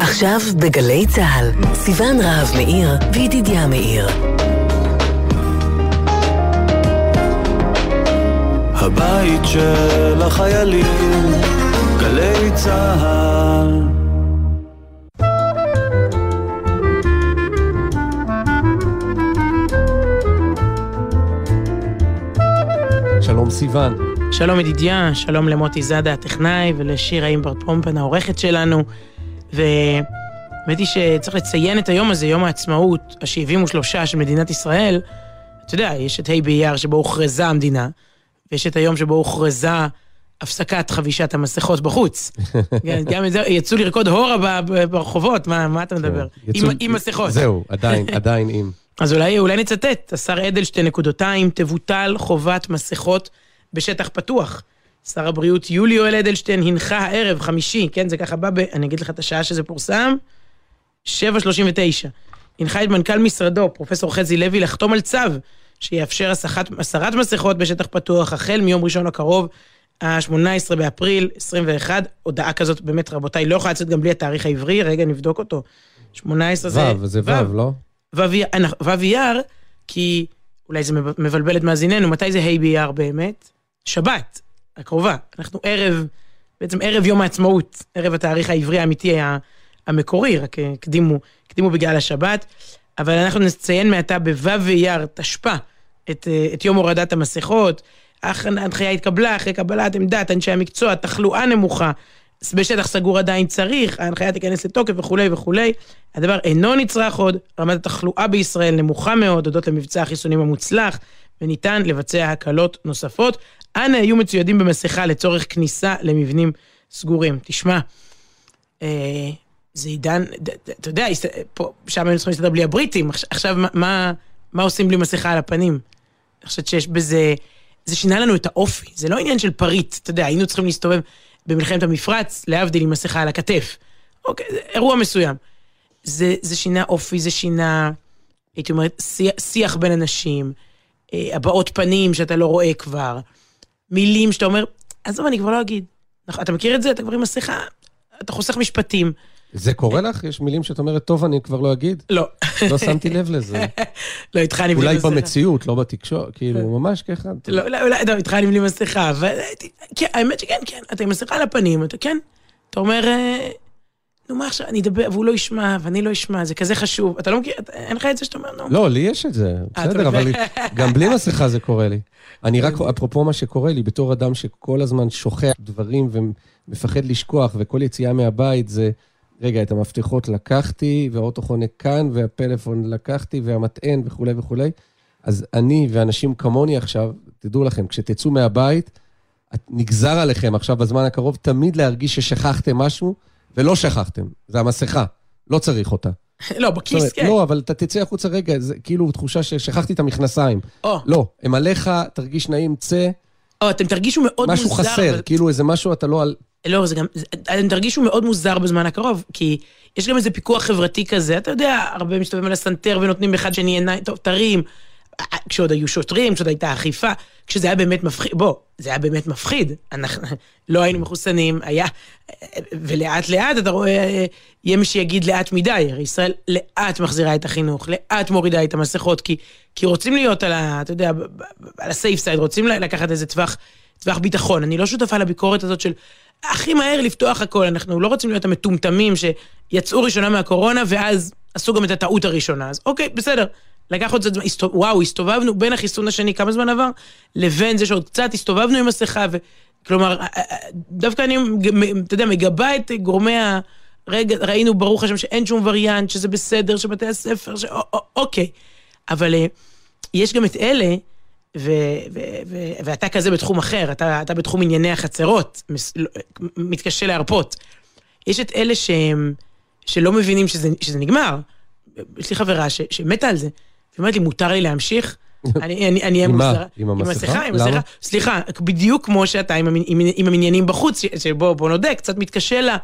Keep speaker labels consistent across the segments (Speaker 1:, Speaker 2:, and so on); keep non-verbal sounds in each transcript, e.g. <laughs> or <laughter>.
Speaker 1: עכשיו בגלי צה"ל, סיון רהב מאיר וידידיה מאיר.
Speaker 2: הבית של החיילים, גלי צה"ל.
Speaker 3: שלום סיון.
Speaker 4: שלום ידידיה, שלום למוטי זאדה הטכנאי ולשירה אימברט פומפן העורכת שלנו. והאמת היא שצריך לציין את היום הזה, יום העצמאות ה-73 של מדינת ישראל. אתה יודע, יש את ה' באייר שבו הוכרזה המדינה, ויש את היום שבו הוכרזה הפסקת חבישת המסכות בחוץ. <laughs> גם את זה, יצאו לרקוד הורה ברחובות, מה, מה אתה מדבר?
Speaker 3: כן, יצאו-
Speaker 4: עם, עם מסכות.
Speaker 3: זהו, עדיין, <laughs> עדיין עם.
Speaker 4: אז אולי, אולי נצטט, השר אדלשטיין נקודותיים, תבוטל חובת מסכות בשטח פתוח. שר הבריאות יולי יואל אדלשטיין הנחה הערב, חמישי, כן, זה ככה בא ב... אני אגיד לך את השעה שזה פורסם, 7.39. הנחה את מנכ"ל משרדו, פרופסור חזי לוי, לחתום על צו שיאפשר הסחת, הסרת מסכות בשטח פתוח החל מיום ראשון הקרוב, ה-18 באפריל 21. הודעה כזאת, באמת, רבותיי, לא יכולה לצאת גם בלי התאריך העברי, רגע, נבדוק אותו. 18 זה...
Speaker 3: ו', זה ו', לא?
Speaker 4: ו' אייר- כי אולי זה מב- מבלבל את מאזיננו, מתי זה ה' באייר באמת? שבת, הקרובה. אנחנו ערב, בעצם ערב יום העצמאות, ערב התאריך העברי האמיתי ה- המקורי, רק אה, הקדימו, הקדימו בגלל השבת. אבל אנחנו נציין מעתה בו' אייר, תשפ"א, את, אה, את יום הורדת המסכות. ההנחיה התקבלה אחרי קבלת עמדת אנשי המקצוע, תחלואה נמוכה, בשטח סגור עדיין צריך, ההנחיה תיכנס לתוקף וכולי וכולי. הדבר אינו נצרך עוד, רמת התחלואה בישראל נמוכה מאוד, הודות למבצע החיסונים המוצלח, וניתן לבצע הקלות נוספות. אנא היו מצוידים במסכה לצורך כניסה למבנים סגורים. תשמע, אה, זה עידן, אתה יודע, שם היינו צריכים להסתדר בלי הבריטים, עכש- עכשיו מה, מה, מה עושים בלי מסכה על הפנים? אני חושבת שיש בזה, זה שינה לנו את האופי, זה לא עניין של פריט, אתה יודע, היינו צריכים להסתובב במלחמת המפרץ, להבדיל עם מסכה על הכתף. אוקיי, זה אירוע מסוים. זה, זה שינה אופי, זה שינה, הייתי אומרת, שיח, שיח בין אנשים, אה, הבעות פנים שאתה לא רואה כבר, מילים שאתה אומר, עזוב, אני כבר לא אגיד. נכון, אתה מכיר את זה? אתה כבר עם מסכה, אתה חוסך משפטים.
Speaker 3: זה קורה לך? יש מילים שאת אומרת, טוב, אני כבר לא אגיד?
Speaker 4: לא.
Speaker 3: לא שמתי לב לזה.
Speaker 4: לא, איתך אני בלי
Speaker 3: אולי
Speaker 4: מסכה.
Speaker 3: במציאות, לא בתקשורת, כאילו, ממש כאחד.
Speaker 4: לא, אולי, אולי, לא, איתך אני בלי מסכה, אבל כן, האמת שכן, כן, אתה עם מסכה על הפנים, אתה כן, אתה אומר, אה, נו מה עכשיו, אני אדבר, והוא לא ישמע, ואני לא אשמע, זה כזה חשוב. אתה לא מכיר, אין לך את זה שאתה אומר, נו.
Speaker 3: לא, לי יש את זה,
Speaker 4: אתה
Speaker 3: בסדר, אבל
Speaker 4: מבין?
Speaker 3: גם בלי מסכה זה קורה לי. אני רק, אפרופו מה שקורה לי, בתור אדם שכל הזמן שוכח דברים ומפחד לשכוח, וכל יציאה מהבית זה, רגע, את המפתחות לקחתי, והאוטו חונה כאן, והפלאפון לקחתי, והמטען וכולי וכולי. אז אני ואנשים כמוני עכשיו, תדעו לכם, כשתצאו מהבית, נגזר עליכם עכשיו בזמן הקרוב תמיד להרגיש ששכחתם משהו, ולא שכחתם. זה המסכה, לא צריך אותה. <laughs>
Speaker 4: לא, בכיס, כן.
Speaker 3: לא, אבל אתה תצא החוצה רגע, זה כאילו תחושה ששכחתי את המכנסיים.
Speaker 4: או,
Speaker 3: לא, הם עליך, תרגיש נעים, צא,
Speaker 4: או, אתם תרגישו מאוד מוזר.
Speaker 3: משהו חסר,
Speaker 4: אבל-
Speaker 3: כאילו איזה משהו אתה לא על...
Speaker 4: לא, זה גם, אתם תרגישו מאוד מוזר בזמן הקרוב, כי יש גם איזה פיקוח חברתי כזה, אתה יודע, הרבה מסתובבים על הסנטר ונותנים אחד שני עיניים, טוב, תרים. כשעוד היו שוטרים, כשעוד הייתה אכיפה, כשזה היה באמת מפחיד, בוא, זה היה באמת מפחיד. אנחנו לא היינו מחוסנים, היה... ולאט לאט אתה רואה, יהיה מי שיגיד לאט מדי, הרי ישראל לאט מחזירה את החינוך, לאט מורידה את המסכות, כי, כי רוצים להיות על ה... אתה יודע, על הסייף סייד, רוצים לקחת איזה טווח, טווח ביטחון. אני לא שותפה לביקורת הזאת של הכי מהר לפתוח הכל, אנחנו לא רוצים להיות המטומטמים שיצאו ראשונה מהקורונה, ואז עשו גם את הטעות הראשונה. אז אוקיי, בסדר. לקח עוד קצת זמן, הסתוב- וואו, הסתובבנו בין החיסון השני, כמה זמן עבר? לבין זה שעוד קצת הסתובבנו עם מסכה, ו... כלומר, אה, אה, דווקא אני, אתה יודע, מגבה את גורמי ה... רגע, ראינו, ברוך השם, שאין שום וריאנט, שזה בסדר, שבתי הספר, ש... אוקיי. אבל אה, יש גם את אלה, ו- ו- ו- ואתה כזה בתחום אחר, אתה, אתה בתחום ענייני החצרות, מס- לא- מתקשה להרפות. יש את אלה שהם, שלא מבינים שזה, שזה נגמר. יש לי חברה ש, שמתה על זה, והיא אומרת לי, מותר לי להמשיך? <laughs> אני אהיה
Speaker 3: עם?
Speaker 4: מוזרה.
Speaker 3: עם המסכה?
Speaker 4: עם
Speaker 3: למה?
Speaker 4: מסכה. סליחה, בדיוק כמו שאתה עם, המ- עם, עם המניינים בחוץ, ש- שבוא בוא נודה, קצת מתקשה לה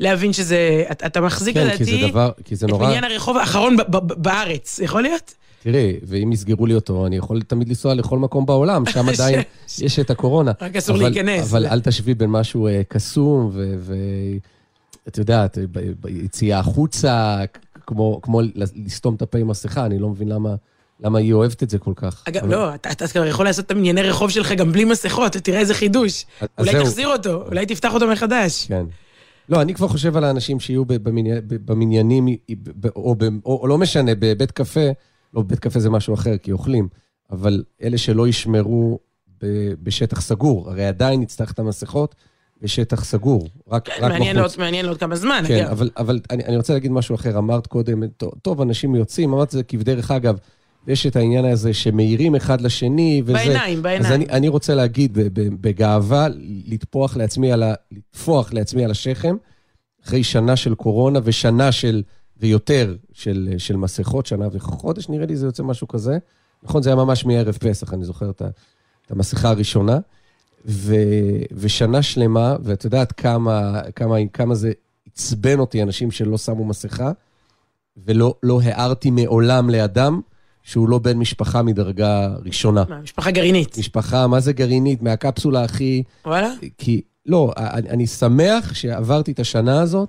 Speaker 4: להבין שזה, אתה, מחזיק
Speaker 3: כן,
Speaker 4: לדעתי
Speaker 3: כי זה דבר, כי זה
Speaker 4: את. מניין הרחוב האחרון בארץ, יכול להיות?
Speaker 3: תראי, ואם יסגרו לי אותו, אני יכול תמיד לנסוע לכל מקום בעולם, שם <laughs> עדיין יש את הקורונה.
Speaker 4: רק אסור להיכנס.
Speaker 3: אבל אל תשווי בין משהו אה, קסום, ו... ו... את יודעת, ביציאה החוצה, כמו, כמו לסתום את הפה עם מסכה, אני לא מבין למה, למה היא אוהבת את זה כל כך.
Speaker 4: אגב,
Speaker 3: אבל-
Speaker 4: לא, אתה, אתה כבר יכול לעשות את המנייני רחוב שלך גם בלי מסכות, תראה איזה חידוש. אולי
Speaker 3: זהו.
Speaker 4: תחזיר אותו, אולי תפתח אותו מחדש.
Speaker 3: כן. לא, אני כבר חושב על האנשים שיהיו במני- במניינים, או, ב- או, או לא משנה, בבית קפה, לא, בית קפה זה משהו אחר, כי אוכלים, אבל אלה שלא ישמרו בשטח סגור, הרי עדיין נצטרך את המסכות בשטח סגור, רק,
Speaker 4: כן,
Speaker 3: רק
Speaker 4: מעניין
Speaker 3: בחוץ.
Speaker 4: לעוד- מעניין לעוד כמה זמן.
Speaker 3: כן,
Speaker 4: אגב.
Speaker 3: אבל, אבל אני, אני רוצה להגיד משהו אחר. אמרת קודם, טוב, אנשים יוצאים, אמרת זה כבדרך אגב, יש את העניין הזה שמאירים אחד לשני, וזה...
Speaker 4: בעיניים, בעיניים.
Speaker 3: אז אני, אני רוצה להגיד בגאווה, לטפוח לעצמי על ה... לטפוח לעצמי על השכם, אחרי שנה של קורונה ושנה של... ויותר של, של מסכות, שנה וחודש, נראה לי זה יוצא משהו כזה. נכון, זה היה ממש מערב פסח, אני זוכר את, את המסכה הראשונה. ו, ושנה שלמה, ואת יודעת כמה, כמה, כמה זה עצבן אותי, אנשים שלא שמו מסכה, ולא לא הערתי מעולם לאדם שהוא לא בן משפחה מדרגה ראשונה.
Speaker 4: מה, משפחה גרעינית.
Speaker 3: משפחה, מה זה גרעינית? מהקפסולה הכי...
Speaker 4: וואלה?
Speaker 3: כי, לא, אני, אני שמח שעברתי את השנה הזאת,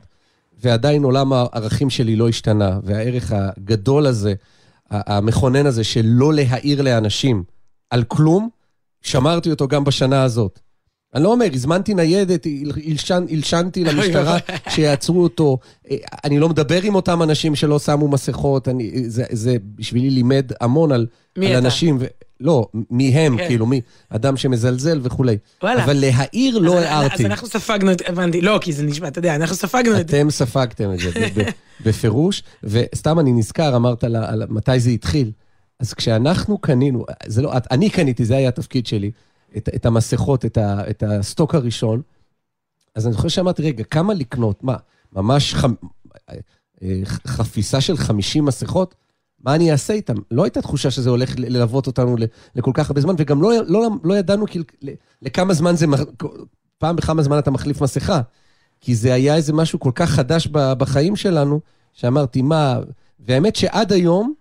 Speaker 3: ועדיין עולם הערכים שלי לא השתנה, והערך הגדול הזה, המכונן הזה של לא להעיר לאנשים על כלום, שמרתי אותו גם בשנה הזאת. אני לא אומר, הזמנתי ניידת, הל- הלשן, הלשנתי <laughs> למשטרה שיעצרו אותו. אני לא מדבר עם אותם אנשים שלא שמו מסכות, אני, זה, זה בשבילי לימד המון על,
Speaker 4: מי
Speaker 3: על
Speaker 4: אתה?
Speaker 3: אנשים. ו... לא, מי הם,
Speaker 4: כן.
Speaker 3: כאילו, מי, אדם שמזלזל וכולי.
Speaker 4: וואלה.
Speaker 3: אבל להעיר לא
Speaker 4: אז-
Speaker 3: הערתי.
Speaker 4: אז אנחנו ספגנו הבנתי, לא, כי זה נשמע, אתה יודע, אנחנו ספגנו את זה.
Speaker 3: אתם ספגתם את זה בפירוש, וסתם אני נזכר, אמרת על, על מתי זה התחיל. אז כשאנחנו קנינו, זה לא, אני קניתי, זה היה התפקיד שלי, את, את המסכות, את, ה, את הסטוק הראשון, אז אני זוכר שאמרתי, רגע, כמה לקנות? מה, ממש חמ, אה, חפיסה של 50 מסכות? מה אני אעשה איתם? לא הייתה תחושה שזה הולך ללוות אותנו לכל כך הרבה זמן, וגם לא, לא, לא ידענו כאילו, ל- לכמה זמן זה, פעם בכמה זמן אתה מחליף מסכה. כי זה היה איזה משהו כל כך חדש בחיים שלנו, שאמרתי, מה... והאמת שעד היום,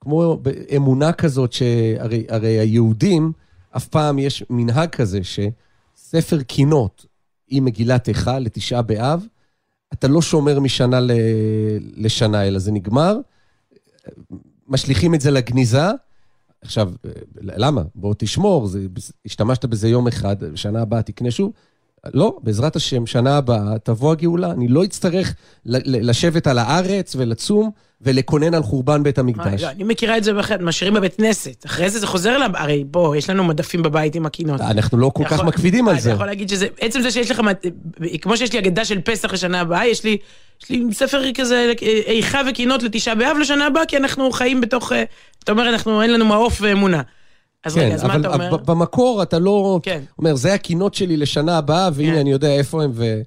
Speaker 3: כמו אמונה כזאת, שהרי הרי היהודים, אף פעם יש מנהג כזה, שספר קינות עם מגילת איכה לתשעה באב, אתה לא שומר משנה ל- לשנה, אלא זה נגמר, משליכים את זה לגניזה. עכשיו, למה? בוא תשמור, זה, השתמשת בזה יום אחד, שנה הבאה תקנה שוב. לא, בעזרת השם, שנה הבאה תבוא הגאולה. אני לא אצטרך לשבת על הארץ ולצום ולקונן על חורבן בית המקדש.
Speaker 4: לא, אני מכירה את זה משאירים בבית כנסת. אחרי זה זה חוזר אליו, הרי בוא, יש לנו מדפים בבית עם הקינות.
Speaker 3: אנחנו לא כל כך מקפידים על
Speaker 4: אתה
Speaker 3: זה.
Speaker 4: יכול להגיד שזה, עצם זה שיש לך, כמו שיש לי אגדה של פסח לשנה הבאה, יש לי, יש לי ספר כזה, איכה וקינות לתשעה באב לשנה הבאה, כי אנחנו חיים בתוך, אה, אתה אומר, אנחנו, אין לנו מעוף ואמונה. אז
Speaker 3: כן,
Speaker 4: רגע, אז מה
Speaker 3: אבל
Speaker 4: אתה אומר?
Speaker 3: במקור אתה לא...
Speaker 4: כן.
Speaker 3: אומר, זה הקינות שלי לשנה הבאה, והנה
Speaker 4: כן.
Speaker 3: אני יודע איפה הם, ו...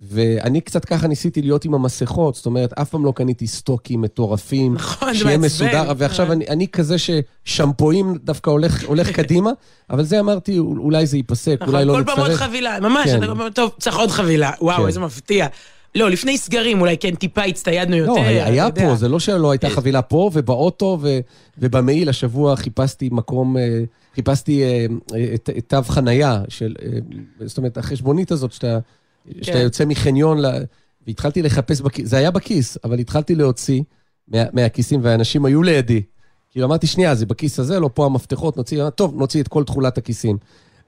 Speaker 3: ואני קצת ככה ניסיתי להיות עם המסכות, זאת אומרת, אף פעם לא קניתי סטוקים מטורפים,
Speaker 4: נכון,
Speaker 3: שיהיה
Speaker 4: מעצבן.
Speaker 3: מסודר, ועכשיו
Speaker 4: אה.
Speaker 3: אני, אני כזה ששמפואים דווקא הולך, הולך <laughs> קדימה, אבל זה אמרתי, אולי זה ייפסק,
Speaker 4: נכון,
Speaker 3: אולי לא
Speaker 4: כל פעם עוד
Speaker 3: נצטרך.
Speaker 4: חבילה, ממש,
Speaker 3: כן.
Speaker 4: אתה אומר, טוב, צריך עוד חבילה, וואו,
Speaker 3: כן.
Speaker 4: איזה מפתיע. לא, לפני סגרים אולי כן טיפה הצטיידנו יותר.
Speaker 3: לא, היה, היה. פה, זה לא שלא הייתה חבילה פה ובאוטו ו, ובמעיל השבוע חיפשתי מקום, אה, חיפשתי אה, אה, את- את תו חנייה של, אה, זאת אומרת, החשבונית הזאת שאתה, שאתה
Speaker 4: כן.
Speaker 3: יוצא מחניון, ל- והתחלתי לחפש בכיס, זה היה בכיס, אבל התחלתי להוציא מה, מהכיסים והאנשים היו לידי. כאילו אמרתי, שנייה, זה בכיס הזה, לא פה המפתחות, נוציא, טוב, נוציא את כל תכולת הכיסים.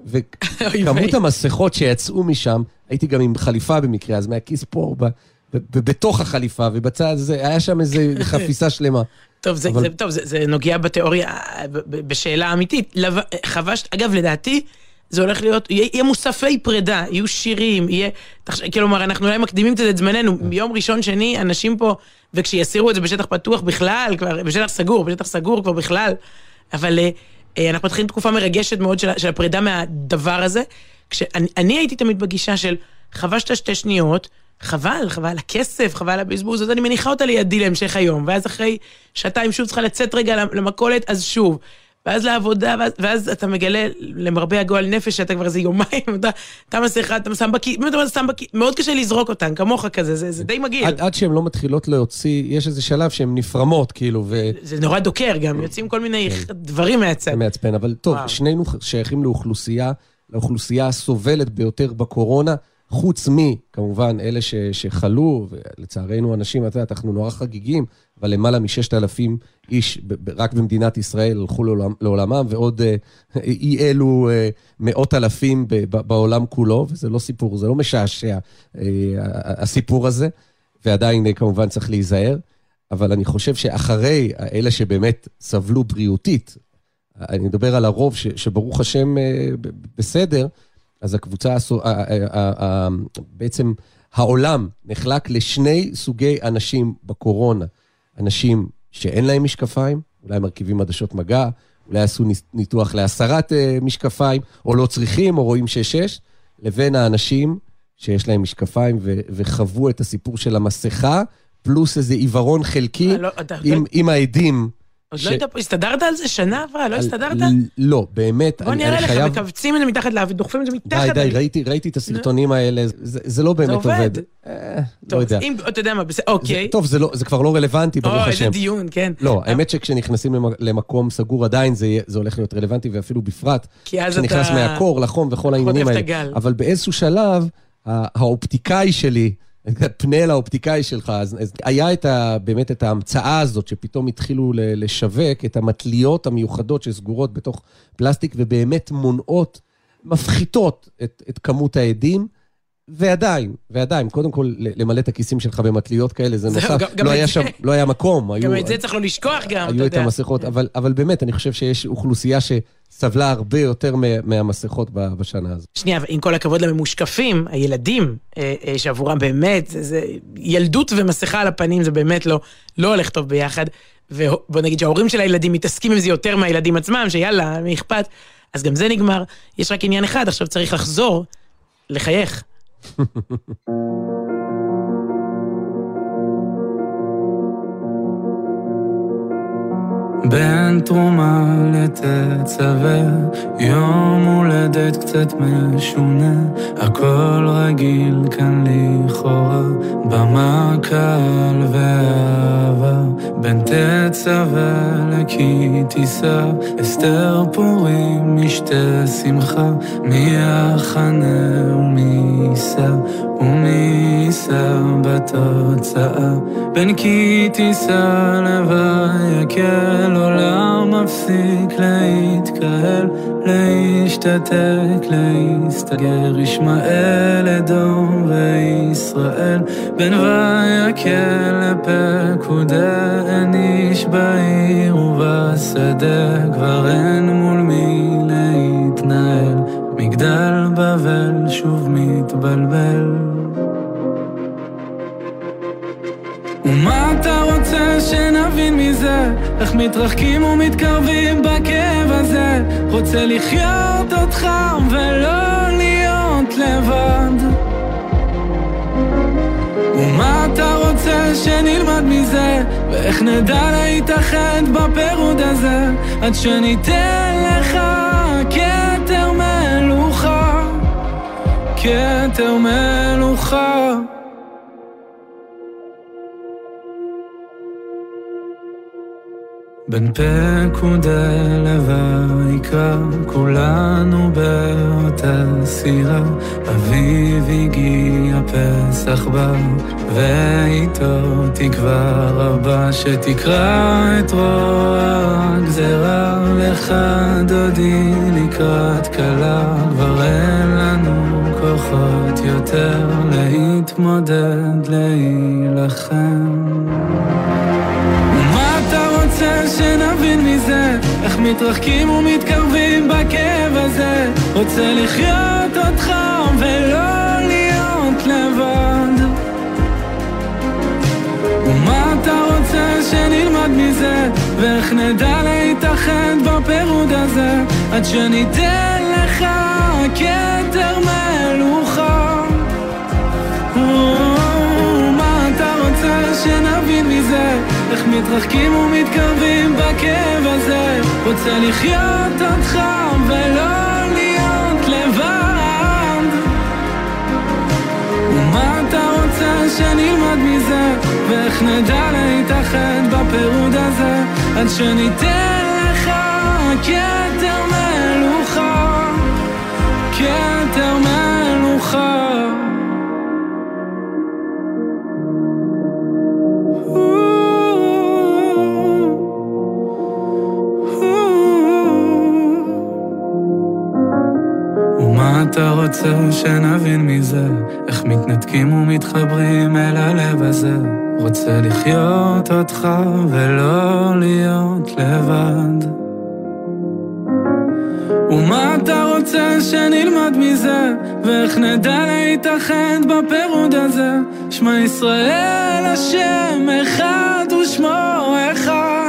Speaker 3: וכמות. המסכות שיצאו משם, הייתי גם עם חליפה במקרה, אז מהכיס פה, ב- ב- ב- בתוך החליפה, ובצד הזה, היה שם איזה <laughs> חפיסה שלמה.
Speaker 4: טוב, זה,
Speaker 3: אבל-
Speaker 4: זה, טוב זה, זה נוגע בתיאוריה, אה, בשאלה אמיתית. חבשת, אגב, לדעתי, זה הולך להיות, יהיה, יהיה מוספי פרידה, יהיו שירים, יהיה... תחש... כלומר, אנחנו אולי מקדימים קצת את זמננו. ביום ראשון, שני, אנשים פה, וכשיסירו את זה בשטח פתוח בכלל, כבר, בשטח סגור, בשטח סגור כבר בכלל, אבל אה, אנחנו מתחילים תקופה מרגשת מאוד של, של הפרידה מהדבר הזה. כשאני אני הייתי תמיד בגישה של חבשת שתי שניות, חבל, חבל הכסף, חבל הבזבוז, אז אני מניחה אותה לידי להמשך היום, ואז אחרי שעתיים שוב צריכה לצאת רגע למכולת, אז שוב. ואז לעבודה, ואז, ואז אתה מגלה, למרבה הגועל נפש, שאתה כבר איזה יומיים, אתה, אתה מסכה, אתה שם בכיס, באמת אתה שם בכיס, מאוד קשה לזרוק אותן, כמוך כזה, זה, זה די מגעיל.
Speaker 3: עד, עד שהן לא מתחילות להוציא, יש איזה שלב שהן נפרמות, כאילו, וזה
Speaker 4: זה נורא דוקר גם, יוצאים כל מיני דברים מהצד.
Speaker 3: מעצבן. אבל טוב,
Speaker 4: וואו.
Speaker 3: שנינו שייכים לאוכלוסייה, לאוכלוסייה הסובלת ביותר בקורונה. חוץ מכמובן אלה ש, שחלו, ולצערנו אנשים, את יודעת, אנחנו נורא חגיגים, אבל למעלה מששת אלפים איש ב, ב, רק במדינת ישראל הלכו לעולם, לעולמם, ועוד אה, אי אלו אה, מאות אלפים בעולם כולו, וזה לא סיפור, זה לא משעשע אה, הסיפור הזה, ועדיין כמובן צריך להיזהר. אבל אני חושב שאחרי אלה שבאמת סבלו בריאותית, אני מדבר על הרוב ש, שברוך השם בסדר, אז הקבוצה, בעצם העולם נחלק לשני סוגי אנשים בקורונה. אנשים שאין להם משקפיים, אולי מרכיבים עדשות מגע, אולי עשו ניתוח להסרת אה, משקפיים, או לא צריכים, או רואים שש-שש, לבין האנשים שיש להם משקפיים וחוו את הסיפור של המסכה, פלוס איזה עיוורון חלקי לא, עם, עם העדים.
Speaker 4: עוד ש... לא היית, הסתדרת על זה? שנה עברה? לא הסתדרת?
Speaker 3: לא, באמת,
Speaker 4: בוא נראה לך, חייב... מכווצים את זה מתחת לאבי, דוחפים את זה מתחת.
Speaker 3: די, די, ראיתי, ראיתי את הסרטונים האלה, זה, זה לא באמת עובד. זה עובד.
Speaker 4: אה, לא יודע. אם, אתה יודע מה, בסדר, אוקיי.
Speaker 3: טוב, זה, לא, זה כבר לא רלוונטי, ברוך השם. או,
Speaker 4: איזה דיון, כן.
Speaker 3: לא, האמת שכשנכנסים למקום סגור עדיין זה, זה הולך להיות רלוונטי, ואפילו בפרט, אז אתה... כשנכנס מהקור, לחום וכל העניינים האלה. אבל באיזשהו שלב, האופטיקאי שלי, פנה לאופטיקאי שלך, אז, אז היה את ה, באמת את ההמצאה הזאת, שפתאום התחילו לשווק את המטליות המיוחדות שסגורות בתוך פלסטיק, ובאמת מונעות, מפחיתות את, את כמות העדים. ועדיין, ועדיין, קודם כל, למלא את הכיסים שלך במטליות כאלה, זה נוסף. לא היה שם, לא היה מקום.
Speaker 4: גם את זה צריך לא לשכוח גם,
Speaker 3: אתה יודע. היו את המסכות, אבל באמת, אני חושב שיש אוכלוסייה שסבלה הרבה יותר מהמסכות בשנה הזאת.
Speaker 4: שנייה, ועם כל הכבוד לממושקפים, הילדים, אה, אה, שעבורם באמת, זה ילדות ומסכה על הפנים, זה באמת לא, לא הולך טוב ביחד. ובוא נגיד שההורים של הילדים מתעסקים עם זה יותר מהילדים עצמם, שיאללה, מי אכפת? אז גם זה נגמר. יש רק עניין אחד, עכשיו צריך לחזור, לחייך. <laughs>
Speaker 5: בין תרומה לתצווה, יום הולדת קצת משונה, הכל רגיל כאן לכאורה, במה קל ואהבה, בין תצווה לכי תישא, אסתר פורים משתה שמחה, מי יחנה ומי יישא, ומי יישא בתוצאה, בין כי תישא לבי יקל לעולם מפסיק להתקהל, להשתתק, להסתגר, ישמעאל, אדום וישראל, בין ויקל לפקודה, אין איש בעיר ובשדה, כבר אין מול מי להתנהל, מגדל בבל שוב מתבלבל. ומה אתה רוצה שנבין מזה? איך מתרחקים ומתקרבים בכאב הזה? רוצה לחיות אותך ולא להיות לבד. ומה אתה רוצה שנלמד מזה? ואיך נדע להתאחד בפירוד הזה? עד שניתן לך כתר מלוכה, כתר מלוכה. בין פקודה לויקרא, כולנו באותה סירה. אביב הגיע, פסח בא, ואיתו תקווה רבה, שתקרא את רוע הגזרה. לך דודי לקראת כלה, כבר אין לנו כוחות יותר להתמודד, להילחם. רוצה שנבין מזה איך מתרחקים ומתקרבים בכאב הזה. רוצה לחיות אותך ולא להיות לבד. ומה אתה רוצה שנלמד מזה? ואיך נדע להתאחד בפירוד הזה? עד שניתן לך כתר מלוכה. ומה אתה רוצה שנבין מזה איך מתרחקים ומתקרבים בכאב הזה. רוצה לחיות אותך ולא להיות לבד. ומה אתה רוצה שנלמד מזה? ואיך נדע להתאחד בפירוד הזה? עד שניתן לך כתר מלוכה כתר מלוכה אתה רוצה שנבין מזה? איך מתנתקים ומתחברים אל הלב הזה? רוצה לחיות אותך ולא להיות לבד. ומה אתה רוצה שנלמד מזה? ואיך נדע להתאחד בפירוד הזה? שמע ישראל השם אחד ושמו אחד.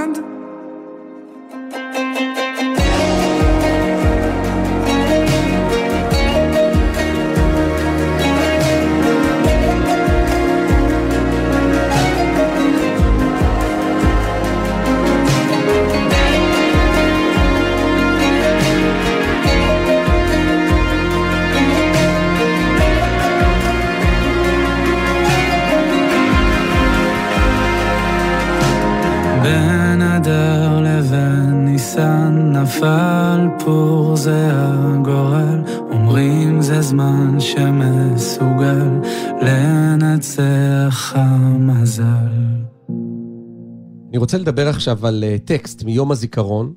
Speaker 3: רוצה לדבר עכשיו על אה, טקסט מיום הזיכרון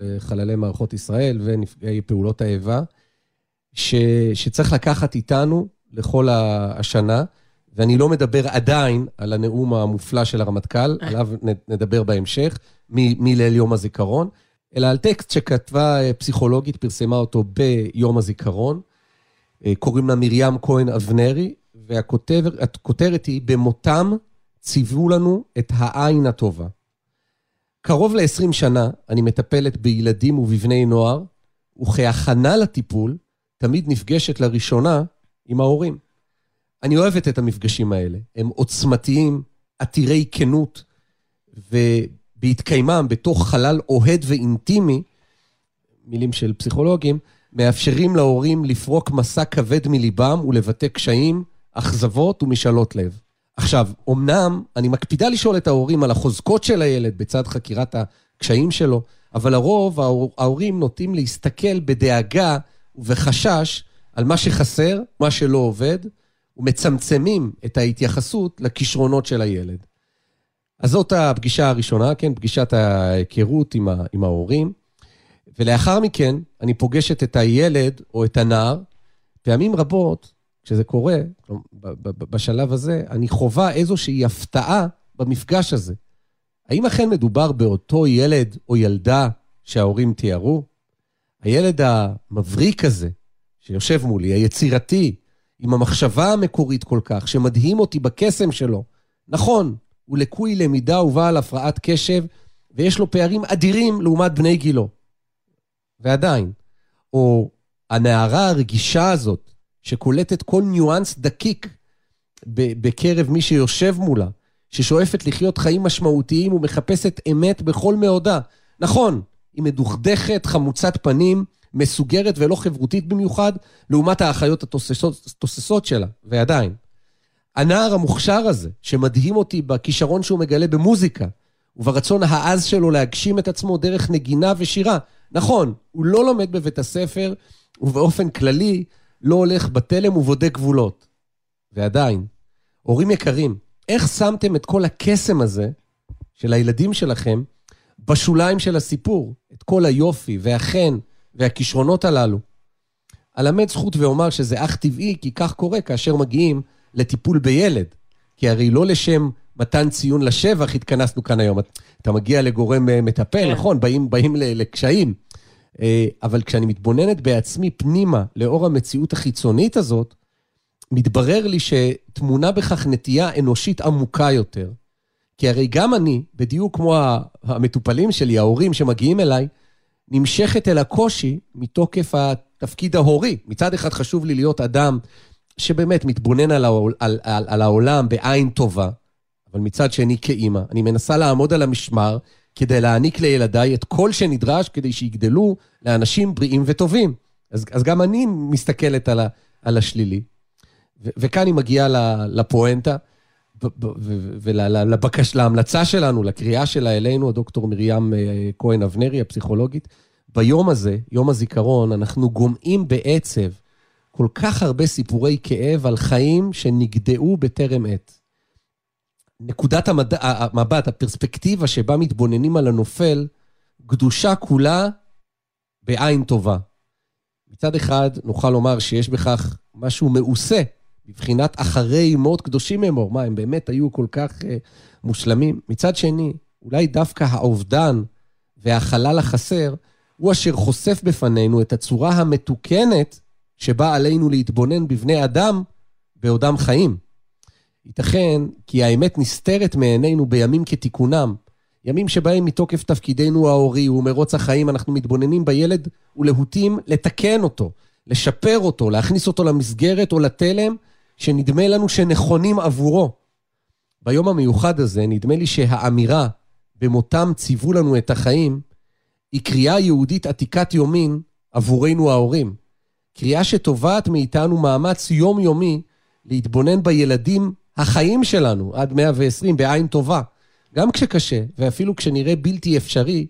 Speaker 3: לחללי מערכות ישראל ונפגעי פעולות האיבה, ש, שצריך לקחת איתנו לכל השנה, ואני לא מדבר עדיין על הנאום המופלא של הרמטכ"ל, עליו נ- נדבר בהמשך, מ- מליל יום הזיכרון, אלא על טקסט שכתבה אה, פסיכולוגית, פרסמה אותו ביום הזיכרון. אה, קוראים לה מרים כהן אבנרי, והכותרת היא, במותם ציוו לנו את העין הטובה. קרוב ל-20 שנה אני מטפלת בילדים ובבני נוער, וכהכנה לטיפול, תמיד נפגשת לראשונה עם ההורים. אני אוהבת את המפגשים האלה. הם עוצמתיים, עתירי כנות, ובהתקיימם בתוך חלל אוהד ואינטימי, מילים של פסיכולוגים, מאפשרים להורים לפרוק מסע כבד מליבם ולבטא קשיים, אכזבות ומשאלות לב. עכשיו, אמנם אני מקפידה לשאול את ההורים על החוזקות של הילד בצד חקירת הקשיים שלו, אבל לרוב ההור- ההורים נוטים להסתכל בדאגה ובחשש על מה שחסר, מה שלא עובד, ומצמצמים את ההתייחסות לכישרונות של הילד. אז זאת הפגישה הראשונה, כן, פגישת ההיכרות עם, ה, עם ההורים, ולאחר מכן אני פוגשת את הילד או את הנער. פעמים רבות, כשזה קורה, בשלב הזה, אני חווה איזושהי הפתעה במפגש הזה. האם אכן מדובר באותו ילד או ילדה שההורים תיארו? הילד המבריק הזה, שיושב מולי, היצירתי, עם המחשבה המקורית כל כך, שמדהים אותי בקסם שלו. נכון, הוא לקוי למידה ובעל הפרעת קשב, ויש לו פערים אדירים לעומת בני גילו. ועדיין, או הנערה הרגישה הזאת, שקולטת כל ניואנס דקיק בקרב מי שיושב מולה, ששואפת לחיות חיים משמעותיים ומחפשת אמת בכל מאודה. נכון, היא מדוכדכת, חמוצת פנים, מסוגרת ולא חברותית במיוחד, לעומת האחיות התוססות שלה, ועדיין. הנער המוכשר הזה, שמדהים אותי בכישרון שהוא מגלה במוזיקה, וברצון העז שלו להגשים את עצמו דרך נגינה ושירה. נכון, הוא לא לומד בבית הספר, ובאופן כללי לא הולך בתלם ובודק גבולות. ועדיין, הורים יקרים, איך שמתם את כל הקסם הזה של הילדים שלכם בשוליים של הסיפור? את כל היופי והחן והכישרונות הללו. אלמד זכות ואומר שזה אך טבעי, כי כך קורה כאשר מגיעים לטיפול בילד. כי הרי לא לשם מתן ציון לשבח התכנסנו כאן היום. אתה מגיע לגורם אה, מטפל,
Speaker 4: כן.
Speaker 3: נכון, באים, באים לקשיים. אה, אבל כשאני מתבוננת בעצמי פנימה, לאור המציאות החיצונית הזאת, מתברר לי שטמונה בכך נטייה אנושית עמוקה יותר. כי הרי גם אני, בדיוק כמו המטופלים שלי, ההורים שמגיעים אליי, נמשכת אל הקושי מתוקף התפקיד ההורי. מצד אחד חשוב לי להיות אדם שבאמת מתבונן על, העול, על, על, על העולם בעין טובה, אבל מצד שני כאימא, אני מנסה לעמוד על המשמר כדי להעניק לילדיי את כל שנדרש כדי שיגדלו לאנשים בריאים וטובים. אז, אז גם אני מסתכלת על, ה, על השלילי. ו, וכאן היא מגיעה לפואנטה, ולהמלצה שלנו, לקריאה שלה אלינו, הדוקטור מרים אה, כהן אבנרי, הפסיכולוגית. ביום הזה, יום הזיכרון, אנחנו גומעים בעצב כל כך הרבה סיפורי כאב על חיים שנגדעו בטרם עת. נקודת המד... המבט, הפרספקטיבה שבה מתבוננים על הנופל, גדושה כולה בעין טובה. מצד אחד, נוכל לומר שיש בכך משהו מעושה, בבחינת אחרי מות קדושים אמור. מה, הם באמת היו כל כך uh, מושלמים? מצד שני, אולי דווקא האובדן והחלל החסר, הוא אשר חושף בפנינו את הצורה המתוקנת שבה עלינו להתבונן בבני אדם בעודם חיים. ייתכן כי האמת נסתרת מעינינו בימים כתיקונם, ימים שבהם מתוקף תפקידנו ההורי ומרוץ החיים אנחנו מתבוננים בילד ולהוטים לתקן אותו, לשפר אותו, להכניס אותו למסגרת או לתלם שנדמה לנו שנכונים עבורו. ביום המיוחד הזה נדמה לי שהאמירה במותם ציוו לנו את החיים היא קריאה יהודית עתיקת יומין עבורנו ההורים. קריאה שתובעת מאיתנו מאמץ יומיומי להתבונן בילדים החיים שלנו עד 120 בעין טובה. גם כשקשה, ואפילו כשנראה בלתי אפשרי,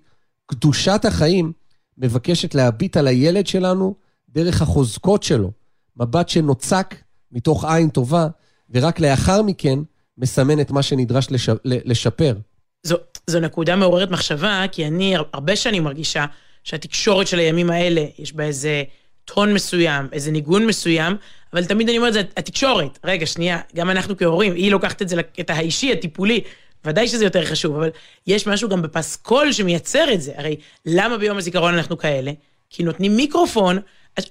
Speaker 3: קדושת החיים מבקשת להביט על הילד שלנו דרך החוזקות שלו, מבט שנוצק מתוך עין טובה, ורק לאחר מכן מסמן את מה שנדרש לשפר.
Speaker 4: זו, זו נקודה מעוררת מחשבה, כי אני הרבה שנים מרגישה שהתקשורת של הימים האלה, יש בה איזה טון מסוים, איזה ניגון מסוים, אבל תמיד אני אומר את זה, התקשורת, רגע, שנייה, גם אנחנו כהורים, היא לוקחת את זה, את האישי, הטיפולי, ודאי שזה יותר חשוב, אבל יש משהו גם בפסקול שמייצר את זה. הרי למה ביום הזיכרון אנחנו כאלה? כי נותנים מיקרופון,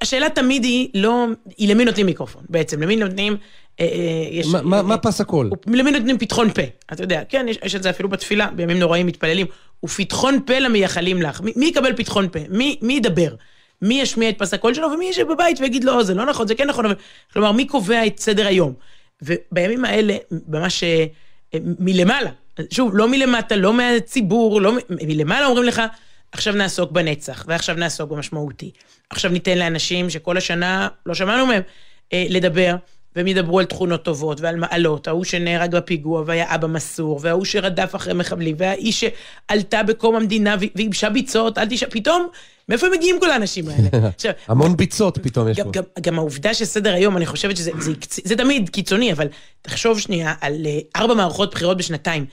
Speaker 4: השאלה תמיד היא לא, היא למי נותנים מיקרופון בעצם, למי נותנים...
Speaker 3: אה, אה, יש, מה, אה, מה פס הקול?
Speaker 4: למי נותנים פתחון פה, אתה יודע, כן, יש, יש את זה אפילו בתפילה, בימים נוראים מתפללים, ופתחון פה למייחלים לך. מי, מי יקבל פתחון פה? מי, מי ידבר? מי ישמיע את פס הקול שלו, ומי ישב בבית ויגיד לו, לא, זה לא נכון, זה כן נכון, אבל... כלומר, מי קובע את סדר היום? ובימים האלה, ממש מלמעלה, שוב, לא מלמטה, לא מהציבור, לא מלמעלה אומרים לך, עכשיו נעסוק בנצח, ועכשיו נעסוק במשמעותי. עכשיו ניתן לאנשים שכל השנה לא שמענו מהם אה, לדבר, והם ידברו על תכונות טובות ועל מעלות, ההוא שנהרג בפיגוע והיה אבא מסור, וההוא שרדף אחרי מחבלים, והאיש שעלתה בקום המדינה וייבשה ביצות, אל תשאל, פתאום, מאיפה הם מגיעים כל האנשים האלה? <laughs>
Speaker 3: עכשיו, המון ביצות פתאום יש
Speaker 4: פה. גם, גם העובדה שסדר היום, אני חושבת שזה זה, זה, זה תמיד קיצוני, אבל תחשוב שנייה על אה, ארבע מערכות בחירות בשנתיים.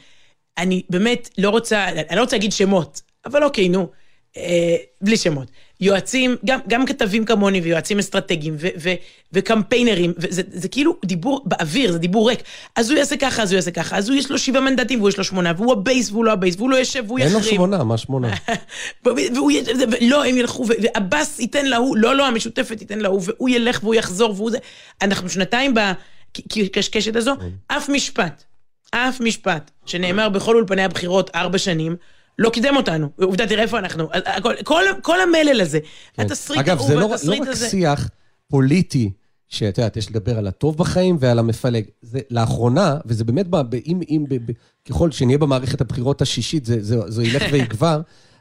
Speaker 4: אני באמת לא רוצה, אני לא רוצה להגיד שמות, אבל אוקיי, נו, אה, בלי שמות. יועצים, גם, גם כתבים כמוני ויועצים אסטרטגיים ו, ו, וקמפיינרים, וזה זה כאילו דיבור באוויר, זה דיבור ריק. אז הוא יעשה ככה, אז הוא יעשה ככה, אז הוא יש לו שבעה מנדטים והוא יש לו שמונה, והוא הבייס והוא לא הבייס, והוא לא יושב והוא יחרים.
Speaker 3: אין לו שמונה, מה שמונה? <laughs>
Speaker 4: והוא, לא, הם ילכו, ועבאס ייתן להוא, לא, לא, המשותפת ייתן להוא, והוא ילך והוא יחזור והוא זה. אנחנו שנתיים בקשקשת הזו, כן. אף משפט, אף משפט שנאמר בכל אולפני הבחירות ארבע שנים, לא קידם אותנו. עובדה, תראה איפה אנחנו. כל, כל, כל המלל הזה, כן. התסריט
Speaker 3: ההוא והתסריט הזה. אגב, זה לא, לא רק שיח פוליטי, שאת יודעת, יש לדבר על הטוב בחיים ועל המפלג. זה לאחרונה, וזה באמת, ב, אם, אם, ב, ב, ככל שנהיה במערכת הבחירות השישית, זה, זה, זה ילך <laughs> ויגבר.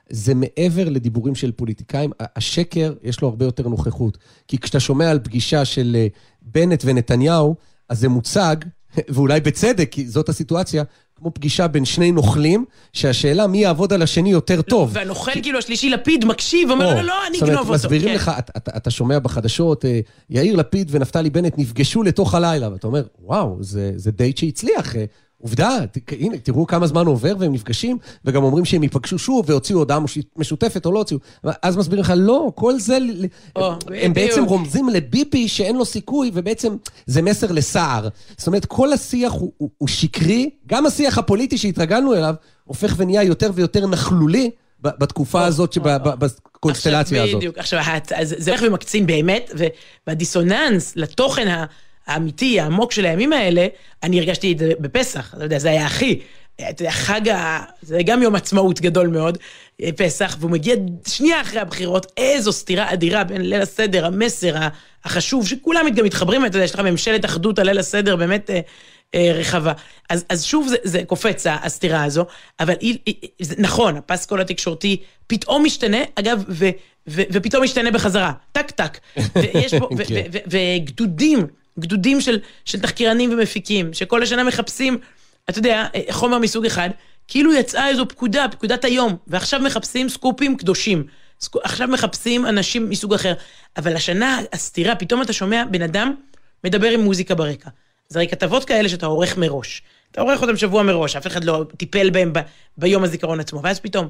Speaker 3: זה מעבר לדיבורים של פוליטיקאים. השקר, יש לו הרבה יותר נוכחות. כי כשאתה שומע על פגישה של אה, בנט ונתניהו, אז זה מוצג, ואולי בצדק, כי זאת הסיטואציה, כמו פגישה בין שני נוכלים, שהשאלה מי יעבוד על השני יותר טוב.
Speaker 4: והנוכל כאילו השלישי לפיד מקשיב, אומר לו, לא, לא, אני אגנוב אותו.
Speaker 3: מסבירים כן. לך, אתה שומע בחדשות, אה, יאיר לפיד ונפתלי בנט נפגשו לתוך הלילה, ואתה אומר, וואו, זה דייט שהצליח. עובדה, הנה, תראו כמה זמן עובר והם נפגשים, וגם אומרים שהם ייפגשו שוב והוציאו הודעה משותפת או לא הוציאו. אז מסבירים לך, לא, כל זה, או, הם בעצם רומזים לביבי שאין לו סיכוי, ובעצם זה מסר לסער. זאת אומרת, כל השיח הוא, הוא, הוא שקרי, גם השיח הפוליטי שהתרגלנו אליו, הופך ונהיה יותר ויותר נכלולי. בתקופה הזאת, בקונסטלציה הזאת.
Speaker 4: בדיוק, עכשיו, זה הולך ומקצין באמת, והדיסוננס לתוכן האמיתי, העמוק של הימים האלה, אני הרגשתי את זה בפסח, אתה יודע, זה היה הכי. חג ה... זה גם יום עצמאות גדול מאוד, אה, פסח, והוא מגיע שנייה אחרי הבחירות, איזו סתירה אדירה בין ליל הסדר, המסר החשוב, שכולם גם מתחברים, אתה יודע, יש לך ממשלת אחדות על ליל הסדר באמת אה, אה, רחבה. אז, אז שוב זה, זה קופץ, הסתירה הזו, אבל היא, היא, זה, נכון, הפסקול התקשורתי פתאום משתנה, אגב, ו, ו, ופתאום משתנה בחזרה, טק טק. <laughs> ויש פה, כן. וגדודים גדודים של, של תחקירנים ומפיקים, שכל השנה מחפשים, אתה יודע, חומר מסוג אחד, כאילו יצאה איזו פקודה, פקודת היום, ועכשיו מחפשים סקופים קדושים. עכשיו מחפשים אנשים מסוג אחר. אבל השנה, הסתירה, פתאום אתה שומע בן אדם מדבר עם מוזיקה ברקע. זה הרי כתבות כאלה שאתה עורך מראש. אתה עורך אותם שבוע מראש, אף אחד לא טיפל בהם ב, ביום הזיכרון עצמו, ואז פתאום,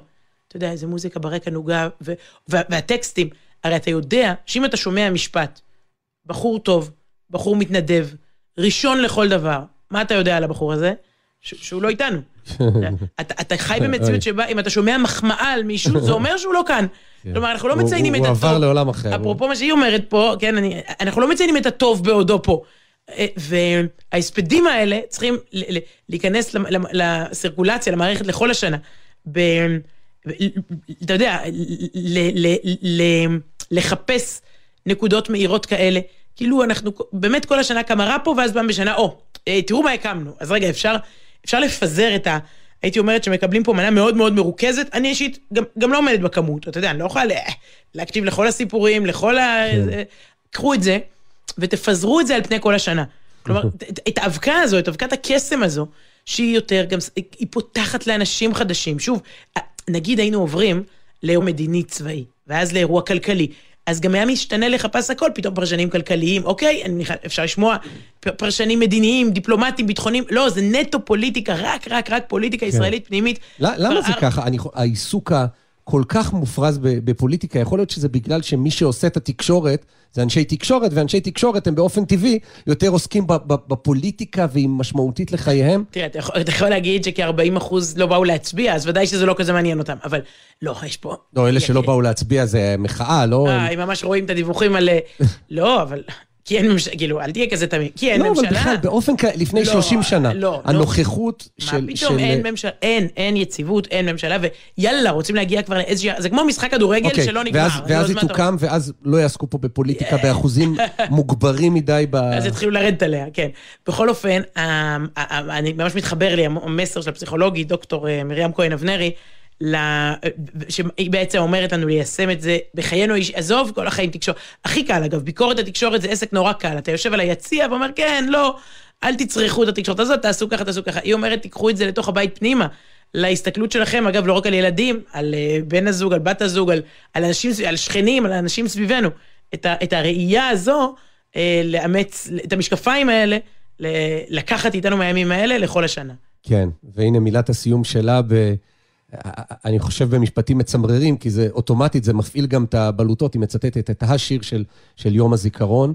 Speaker 4: אתה יודע, איזה מוזיקה ברקע נוגה, ו, והטקסטים, הרי אתה יודע שאם אתה שומע משפט, בחור טוב, בחור מתנדב, ראשון לכל דבר, מה אתה יודע על הבחור הזה? שהוא לא איתנו. <laughs> אתה, אתה חי במציאות שבה אם אתה שומע מחמאה על מישהו, זה <laughs> אומר שהוא לא כאן. כלומר, אנחנו לא
Speaker 3: כן. הוא-
Speaker 4: מציינים את
Speaker 3: הוא
Speaker 4: הטוב.
Speaker 3: עבר לעולם אחר.
Speaker 4: אפרופו מה שהיא אומרת פה, כן, אני, אנחנו לא מציינים את הטוב בעודו פה. אה, וההספדים האלה צריכים להיכנס לסירקולציה, למערכת לכל השנה. ב... אתה יודע, ל- ל- ל- לחפש נקודות מהירות כאלה. כאילו אנחנו באמת כל השנה כמה רע פה, ואז פעם בשנה, או, אה, תראו מה הקמנו. אז רגע, אפשר, אפשר לפזר את ה... הייתי אומרת שמקבלים פה מנה מאוד מאוד מרוכזת, אני אישית גם, גם לא עומדת בכמות, אתה יודע, אני לא יכולה לה- להקשיב לכל הסיפורים, לכל ה... זה- קחו את זה, ותפזרו את זה על פני כל השנה. כלומר, <laughs> את- את האבקה הזו, את אבקת הקסם הזו, שהיא יותר, גם, היא פותחת לאנשים חדשים. שוב, נגיד היינו עוברים לאירוע מדיני צבאי, ואז לאירוע כלכלי. אז גם היה משתנה לך פס הכל, פתאום פרשנים כלכליים, אוקיי, אני, נכנס- אפשר לשמוע פרשנים מדיניים, דיפלומטיים, ביטחוניים, לא, זה נטו פוליטיקה, רק, רק, רק פוליטיקה ישראלית פנימית.
Speaker 3: ל- למה זה
Speaker 4: כבר-
Speaker 3: ככה? אני, העיסוק הכל כך מופרז בפוליטיקה, יכול להיות שזה בגלל שמי שעושה את התקשורת זה אנשי תקשורת, ואנשי תקשורת הם באופן טבעי יותר עוסקים בפוליטיקה והיא משמעותית לחייהם.
Speaker 4: תראה, אתה יכול, אתה יכול להגיד שכ-40 אחוז לא באו להצביע, אז ודאי שזה לא כזה מעניין אותם, אבל לא, יש פה...
Speaker 3: לא, אלה שלא באו להצביע זה מחאה, לא...
Speaker 4: אה, אם ממש רואים את הדיווחים על... <laughs> לא, אבל... כי אין ממשלה, כאילו, אל תהיה כזה תמיד, כי אין
Speaker 3: לא,
Speaker 4: ממשלה.
Speaker 3: אבל בכלל, באופן כללי, לפני
Speaker 4: לא,
Speaker 3: 30 שנה,
Speaker 4: לא, לא.
Speaker 3: הנוכחות
Speaker 4: מה
Speaker 3: של...
Speaker 4: פתאום,
Speaker 3: של-
Speaker 4: אין ממשלה, אין, אין יציבות, אין ממשלה, ויאללה, רוצים להגיע כבר לאיזושהי... זה כמו משחק כדורגל
Speaker 3: אוקיי,
Speaker 4: שלא נגמר.
Speaker 3: ואז, ואז
Speaker 4: אז
Speaker 3: היא
Speaker 4: מה אתה
Speaker 3: תוקם, ואז לא יעסקו פה בפוליטיקה באחוזים <laughs> מוגברים מדי ב...
Speaker 4: אז יתחילו לרדת עליה, כן. בכל אופן, ה- ה- ה- אני ממש מתחבר לי המסר של הפסיכולוגית, דוקטור אה, מרים כהן אבנרי, שהיא בעצם אומרת לנו ליישם את זה בחיינו האיש, עזוב כל החיים תקשורת. הכי קל אגב, ביקורת התקשורת זה עסק נורא קל, אתה יושב על היציע ואומר כן, לא, אל תצרכו את התקשורת הזאת, תעשו ככה, תעשו ככה. היא אומרת, תיקחו את זה לתוך הבית פנימה. להסתכלות שלכם, אגב, לא רק על ילדים, על אה, בן הזוג, על בת הזוג, על, על אנשים, על שכנים, על אנשים סביבנו. את, ה, את הראייה הזו, אה, לאמץ, את המשקפיים האלה, ל- לקחת איתנו מהימים האלה לכל השנה.
Speaker 3: כן, והנה מילת הסיום שלה ב... אני חושב במשפטים מצמררים, כי זה אוטומטית, זה מפעיל גם את הבלוטות, היא מצטטת את השיר של, של יום הזיכרון.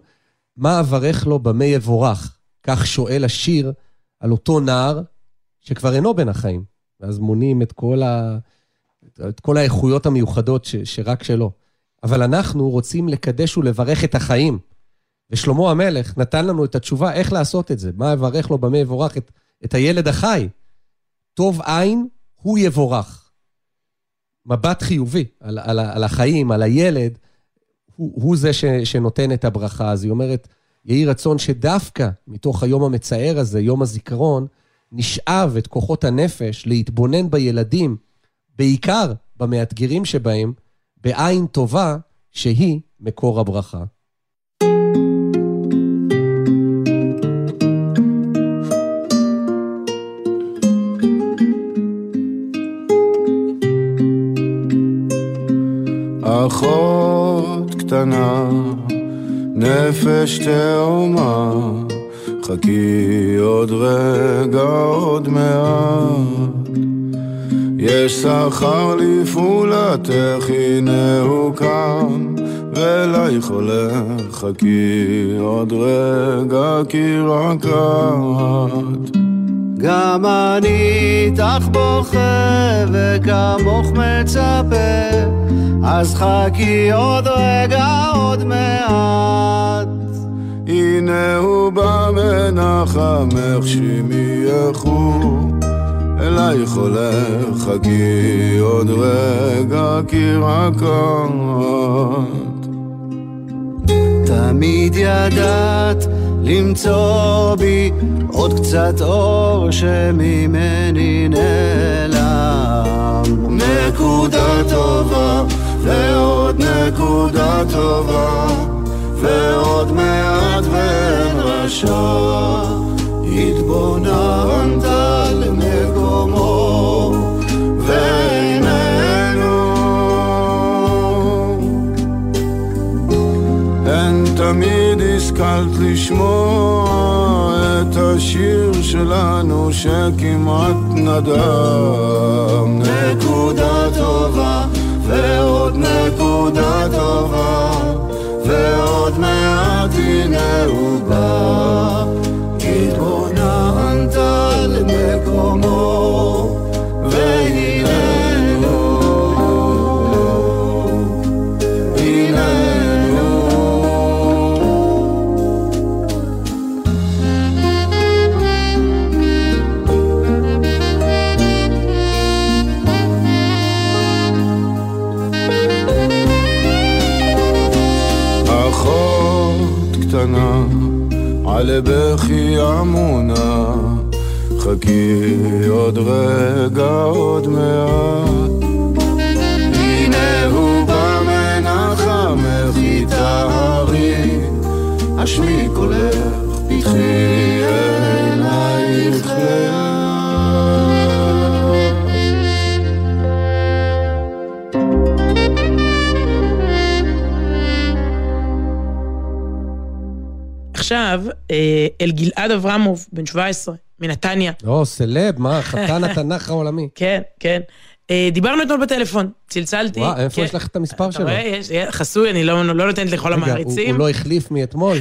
Speaker 3: מה אברך לו במה יבורך? כך שואל השיר על אותו נער שכבר אינו בין החיים. ואז מונים את כל, ה... את כל האיכויות המיוחדות ש... שרק שלו. אבל אנחנו רוצים לקדש ולברך את החיים. ושלמה המלך נתן לנו את התשובה איך לעשות את זה. מה אברך לו במה יבורך את, את הילד החי. טוב עין הוא יבורך. מבט חיובי על, על, על החיים, על הילד, הוא, הוא זה ש, שנותן את הברכה. אז היא אומרת, יהי רצון שדווקא מתוך היום המצער הזה, יום הזיכרון, נשאב את כוחות הנפש להתבונן בילדים, בעיקר במאתגרים שבהם, בעין טובה שהיא מקור הברכה.
Speaker 6: אחות קטנה, נפש תאומה, חכי עוד רגע, עוד מעט. יש שכר לפעולתך, הנה הוא קם, ואלייך הולך, חכי עוד רגע, כי רק את.
Speaker 7: גם אני איתך בוכה וכמוך מצפה אז חכי עוד רגע עוד מעט.
Speaker 6: הנה הוא בא מנחמך שמי יחו. אלייך הולך חכי עוד רגע כי רק את
Speaker 7: תמיד ידעת למצוא בי עוד קצת אור שממני נעלם.
Speaker 6: נקודה טובה ועוד נקודה טובה ועוד מעט ואין רשע התבוננת התחלת לשמוע את השיר שלנו שכמעט נדם. נקודה טובה, ועוד נקודה טובה, ועוד מעט הנה הוא על בכי עמונה, חכי עוד רגע, עוד מעט. הנה הוא בא מנחמך יטהרי, השמי קולך, פתחי עינייך
Speaker 4: אל גלעד אברמוב, בן 17, מנתניה.
Speaker 3: לא, סלב, מה, חתן התנ"ך העולמי. <laughs>
Speaker 4: כן, כן. אה, דיברנו אתמול בטלפון, צלצלתי.
Speaker 3: וואו, איפה
Speaker 4: כן.
Speaker 3: יש לך את המספר
Speaker 4: אתה
Speaker 3: שלו?
Speaker 4: רואה, יש, יש- חסוי, אני לא לא נותנת לכל
Speaker 3: רגע, הוא-
Speaker 4: המעריצים.
Speaker 3: לא החליף מאתמול?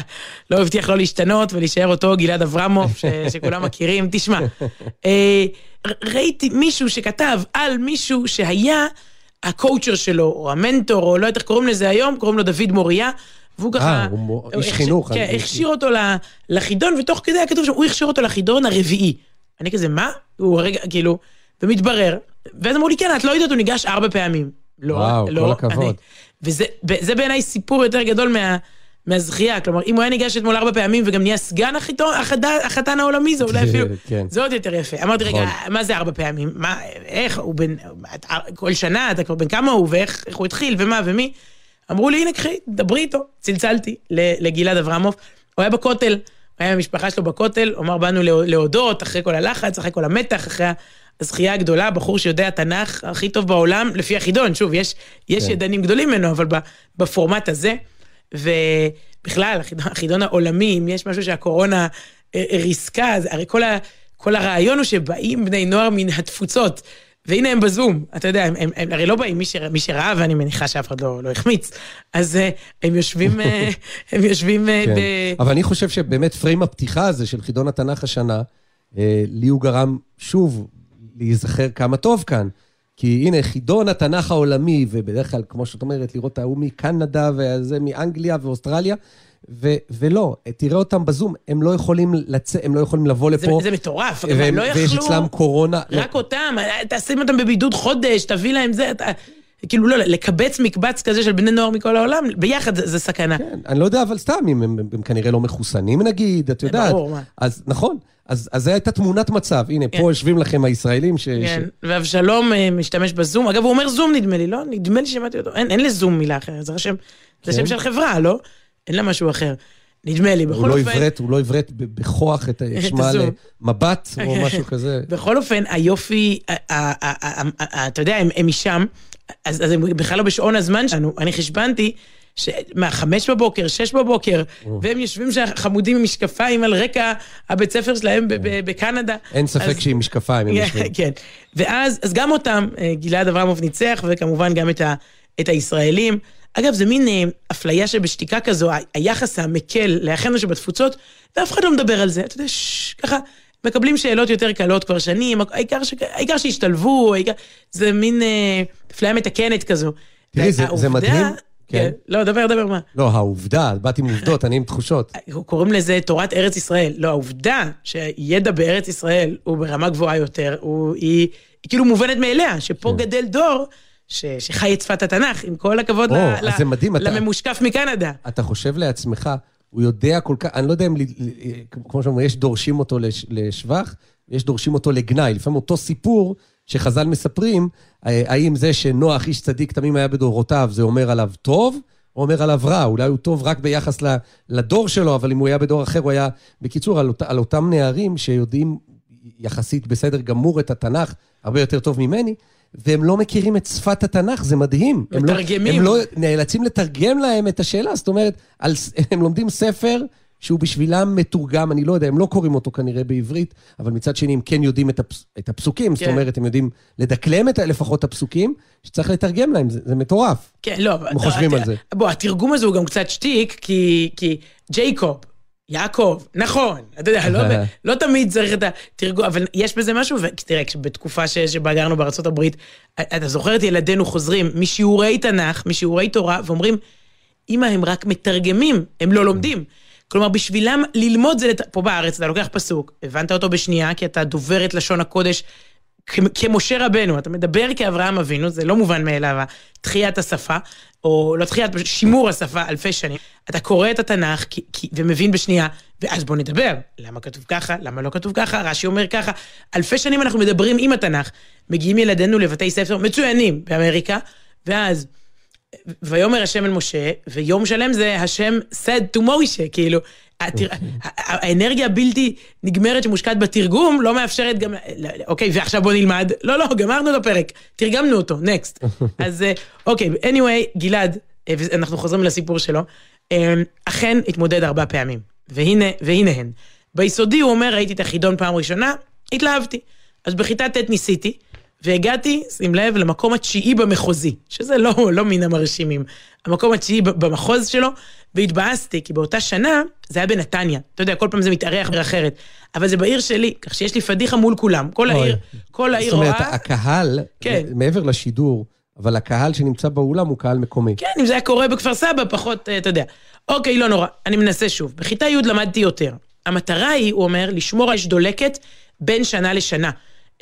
Speaker 3: <laughs>
Speaker 4: לא הבטיח לא להשתנות ולהישאר אותו גלעד אברמוב, שכולם מכירים. תשמע, אה, ראיתי מישהו שכתב על מישהו שהיה הקואוצ'ר שלו, או המנטור, או לא יודעת איך קוראים לזה היום, קוראים לו דוד מוריה, והוא ככה...
Speaker 3: אה, הוא איש חינוך,
Speaker 4: כן, הכשיר אותו לחידון, ותוך כדי היה כתוב שם, הוא הכשיר אותו לחידון הרביעי. אני כזה, מה? הוא רגע, כאילו, ומתברר, ואז אמרו לי, כן, את לא יודעת, הוא ניגש ארבע פעמים. לא,
Speaker 3: וואו,
Speaker 4: לא,
Speaker 3: כל הכבוד.
Speaker 4: אני- וזה זה בעיניי סיפור יותר גדול מה, מהזכייה. כלומר, אם הוא היה ניגש אתמול ארבע פעמים וגם נהיה סגן החיתון, החד, החתן העולמי, זה אולי אפילו... <laughs>
Speaker 3: כן.
Speaker 4: זה עוד יותר יפה. אמרתי, רגע,
Speaker 3: נכון.
Speaker 4: מה זה ארבע פעמים? מה, איך, הוא בן... כל שנה, אתה כבר בן כמה הוא, ואיך איך הוא התחיל, ומה, ומי? אמרו לי, הנה, קחי, דברי איתו. צלצלתי לגלעד אברמוב. הוא היה בכותל, הוא היה עם המשפחה שלו בכותל, הוא אמר, באנו להוד- להודות, אחרי כל הלחץ, אחרי כל המתח, אחרי הזכייה הגדולה, בחור שיודע תנ"ך הכי טוב בעולם, לפי החידון, שוב, יש, יש
Speaker 3: כן.
Speaker 4: ידענים גדולים ממנו, אבל בפורמט הזה, ובכלל, החידון, החידון העולמי, אם יש משהו שהקורונה אה, אה, ריסקה, הרי כל, ה, כל הרעיון הוא שבאים בני נוער מן התפוצות, והנה הם בזום, אתה יודע, הם, הם, הם הרי לא באים, מי, שראה, מי שראה, ואני מניחה שאף אחד לא, לא החמיץ, אז אה, הם יושבים, אה, <laughs> הם יושבים אה,
Speaker 3: כן.
Speaker 4: ב...
Speaker 3: אבל אני חושב שבאמת פריים הפתיחה הזה של חידון התנ"ך השנה, לי הוא גרם שוב להיזכר כמה טוב כאן. כי הנה, חידון התנ"ך העולמי, ובדרך כלל, כמו שאת אומרת, לראות ההוא מקנדה וזה מאנגליה ואוסטרליה, ו- ולא, תראה אותם בזום, הם לא יכולים לצאת, הם לא יכולים לבוא
Speaker 4: זה,
Speaker 3: לפה.
Speaker 4: זה מטורף,
Speaker 3: והם-
Speaker 4: הם לא
Speaker 3: ויש
Speaker 4: יכלו...
Speaker 3: אצלם קורונה.
Speaker 4: רק אותם, תשים אותם בבידוד חודש, תביא להם זה, אתה... כאילו לא, לקבץ מקבץ כזה של בני נוער מכל העולם, ביחד זה, זה סכנה.
Speaker 3: כן, אני לא יודע, אבל סתם, אם הם, הם כנראה לא מחוסנים נגיד, את יודעת.
Speaker 4: ברור, מה.
Speaker 3: אז נכון, אז, אז זו הייתה תמונת מצב. הנה,
Speaker 4: כן.
Speaker 3: פה יושבים לכם הישראלים ש...
Speaker 4: כן,
Speaker 3: ש...
Speaker 4: ואבשלום אה, משתמש בזום, אגב, הוא אומר זום נדמה לי, לא? נדמה לי ששמעתי אותו, אין, אין לזום מילה אחרת, זה שם, זה
Speaker 3: כן.
Speaker 4: שם של חברה, לא? אין לה משהו אחר. נדמה לי,
Speaker 3: הוא
Speaker 4: בכל
Speaker 3: לא
Speaker 4: אופן...
Speaker 3: עברת, הוא לא עברת בכוח את <laughs>
Speaker 4: את
Speaker 3: שמה
Speaker 4: הזום.
Speaker 3: למבט או <laughs> משהו כזה.
Speaker 4: בכל אופן, היופי, אתה יודע, הם משם, אז הם בכלל לא בשעון הזמן שלנו. אני חשבנתי, ש- מה, חמש בבוקר, שש בבוקר, והם יושבים שם חמודים עם משקפיים על רקע הבית ספר שלהם בקנדה.
Speaker 3: אין ספק שעם משקפיים הם <laughs> יושבים.
Speaker 4: כן, ואז אז גם אותם אה, גלעד אברמוב ניצח, וכמובן גם את הישראלים. אגב, זה מין אה, אפליה שבשתיקה כזו, היחס המקל לאחינו שבתפוצות, ואף אחד לא מדבר על זה. אתה יודע, ששש, ככה, מקבלים שאלות יותר קלות כבר שנים, העיקר, ש, העיקר שישתלבו, העיקר, זה מין אה, אפליה מתקנת כזו.
Speaker 3: תראי, זה- זה מדהים.
Speaker 4: כן.
Speaker 3: כן.
Speaker 4: לא, דבר, דבר, מה?
Speaker 3: לא, העובדה, באתי עם עובדות, אני עם תחושות.
Speaker 4: קוראים לזה תורת ארץ ישראל. לא, העובדה שידע בארץ ישראל הוא ברמה גבוהה יותר, הוא, היא, היא כאילו מובנת מאליה, שפה
Speaker 3: כן.
Speaker 4: גדל דור ש, שחי את שפת התנ"ך, עם כל הכבוד
Speaker 3: או,
Speaker 4: ל,
Speaker 3: זה מדהים, אתה-
Speaker 4: לממושקף מקנדה.
Speaker 3: אתה חושב לעצמך, הוא יודע כל כך, אני לא יודע אם, ל- ל- כמו שאומרים, יש דורשים אותו לש- לשבח, יש דורשים אותו לגנאי. לפעמים אותו סיפור שחז"ל מספרים, אה, האם זה שנוח, איש צדיק תמים היה בדורותיו, זה אומר עליו טוב, או אומר עליו רע? אולי הוא טוב רק ביחס ל- לדור שלו, אבל אם הוא היה בדור אחר, הוא היה... בקיצור, על, אות, על אותם נערים שיודעים יחסית בסדר גמור את התנ"ך, הרבה יותר טוב ממני, והם לא מכירים את שפת התנ"ך, זה מדהים. הם לא-
Speaker 4: מתרגמים.
Speaker 3: הם לא נאלצים לתרגם להם את השאלה, זאת אומרת, על, <laughs> הם לומדים ספר שהוא בשבילם מתורגם, אני לא יודע, הם לא קוראים אותו כנראה בעברית, אבל מצד שני הם כן יודעים את, הפס, את הפסוקים, זאת
Speaker 4: כן.
Speaker 3: אומרת, הם יודעים לדקלם את, לפחות את הפסוקים, שצריך לתרגם להם, זה, זה מטורף.
Speaker 4: כן, לא,
Speaker 3: הם חושבים על זה.
Speaker 4: בוא, התרגום הזה הוא גם קצת שטיק, כי, כי ג'ייקוב, יעקב, נכון, אתה יודע, לא, <laughs> לא תמיד צריך את התרגום, אבל יש בזה משהו, ותראה, בתקופה ש- שבה גרנו בארצות הברית, אתה זוכר את ילדינו חוזרים משיעורי תנ"ך, משיעורי תורה, ואומרים, אמא, הם רק מתרגמים, הם לא לומדים. כלומר, בשבילם ללמוד זה, לת... פה בארץ, אתה לוקח פסוק, הבנת אותו בשנייה, כי אתה דובר את לשון הקודש כמשה רבנו, אתה מדבר כאברהם אבינו, זה לא מובן מאליו, תחיית השפה, או לא תחיית, שימור השפה אלפי שנים. אתה קורא את התנ"ך כי, כי, ומבין בשנייה, ואז בוא נדבר. למה כתוב ככה? למה לא כתוב ככה? רש"י אומר ככה. אלפי שנים אנחנו מדברים עם התנ"ך. מגיעים ילדינו לבתי ספר מצוינים באמריקה, ואז ויאמר השם אל משה, ויום שלם זה השם said to מוישה, כאילו. האנרגיה הבלתי נגמרת שמושקעת בתרגום לא מאפשרת גם, אוקיי, ועכשיו בוא נלמד, לא, לא, גמרנו את הפרק, תרגמנו אותו, נקסט. <laughs> אז אה, אוקיי, anyway, גלעד, אה, אנחנו חוזרים לסיפור שלו, אה, אכן התמודד ארבע פעמים, והנה, והנה הן. ביסודי הוא אומר, ראיתי את החידון פעם ראשונה, התלהבתי. אז בכיתה ט' ניסיתי, והגעתי, שים לב, למקום התשיעי במחוזי, שזה לא, לא מן המרשימים. המקום התשיעי במחוז שלו, והתבאסתי, כי באותה שנה, זה היה בנתניה. אתה יודע, כל פעם זה מתארח בעיר אחרת. אבל זה בעיר שלי, כך שיש לי פדיחה מול כולם. כל העיר, כל העיר
Speaker 3: זאת אומרת,
Speaker 4: רואה...
Speaker 3: הקהל,
Speaker 4: כן.
Speaker 3: מעבר לשידור, אבל הקהל שנמצא באולם הוא קהל מקומי.
Speaker 4: כן, אם זה היה קורה בכפר סבא, פחות, אה, אתה יודע. אוקיי, לא נורא, אני מנסה שוב. בכיתה י' למדתי יותר. המטרה היא, הוא אומר, לשמור אש דולקת בין שנה לשנה.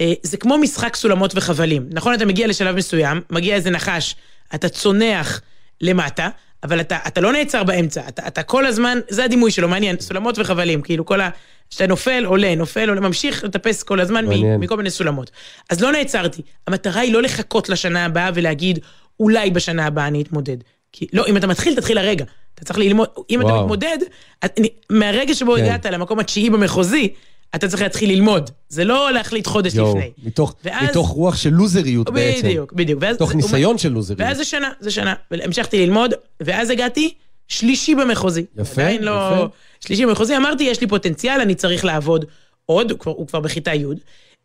Speaker 4: אה, זה כמו משחק סולמות וחבלים. נכון, אתה מגיע לשלב מסוים, מגיע איזה נחש, אתה צונח למטה, אבל אתה, אתה לא נעצר באמצע, אתה, אתה כל הזמן, זה הדימוי שלו, מעניין, סולמות וחבלים, כאילו כל ה... כשאתה נופל, עולה, נופל, עולה, ממשיך לטפס כל הזמן
Speaker 3: מעניין.
Speaker 4: מ- מכל מיני סולמות. אז לא נעצרתי. המטרה היא לא לחכות לשנה הבאה ולהגיד, אולי בשנה הבאה אני אתמודד. כי לא, אם אתה מתחיל, תתחיל הרגע. אתה צריך ללמוד, אם אתה
Speaker 3: וואו.
Speaker 4: מתמודד, את- אני- מהרגע שבו
Speaker 3: כן.
Speaker 4: הגעת למקום התשיעי במחוזי, אתה צריך להתחיל ללמוד. זה לא להחליט חודש
Speaker 3: יואו,
Speaker 4: לפני.
Speaker 3: מתוך,
Speaker 4: ואז-
Speaker 3: מתוך רוח של לוזריות בעצם.
Speaker 4: בדיוק, בדיוק. ואז-
Speaker 3: מתוך ניסיון של לוזריות.
Speaker 4: ואז זה שנה, זה שנה. המשכתי ללמוד, ואז הגעתי שלישי במחוזי.
Speaker 3: יפה,
Speaker 4: עדיין לא...
Speaker 3: יפה.
Speaker 4: שלישי במחוזי, אמרתי, יש לי פוטנציאל, אני צריך לעבוד עוד, הוא כבר, הוא כבר בכיתה י',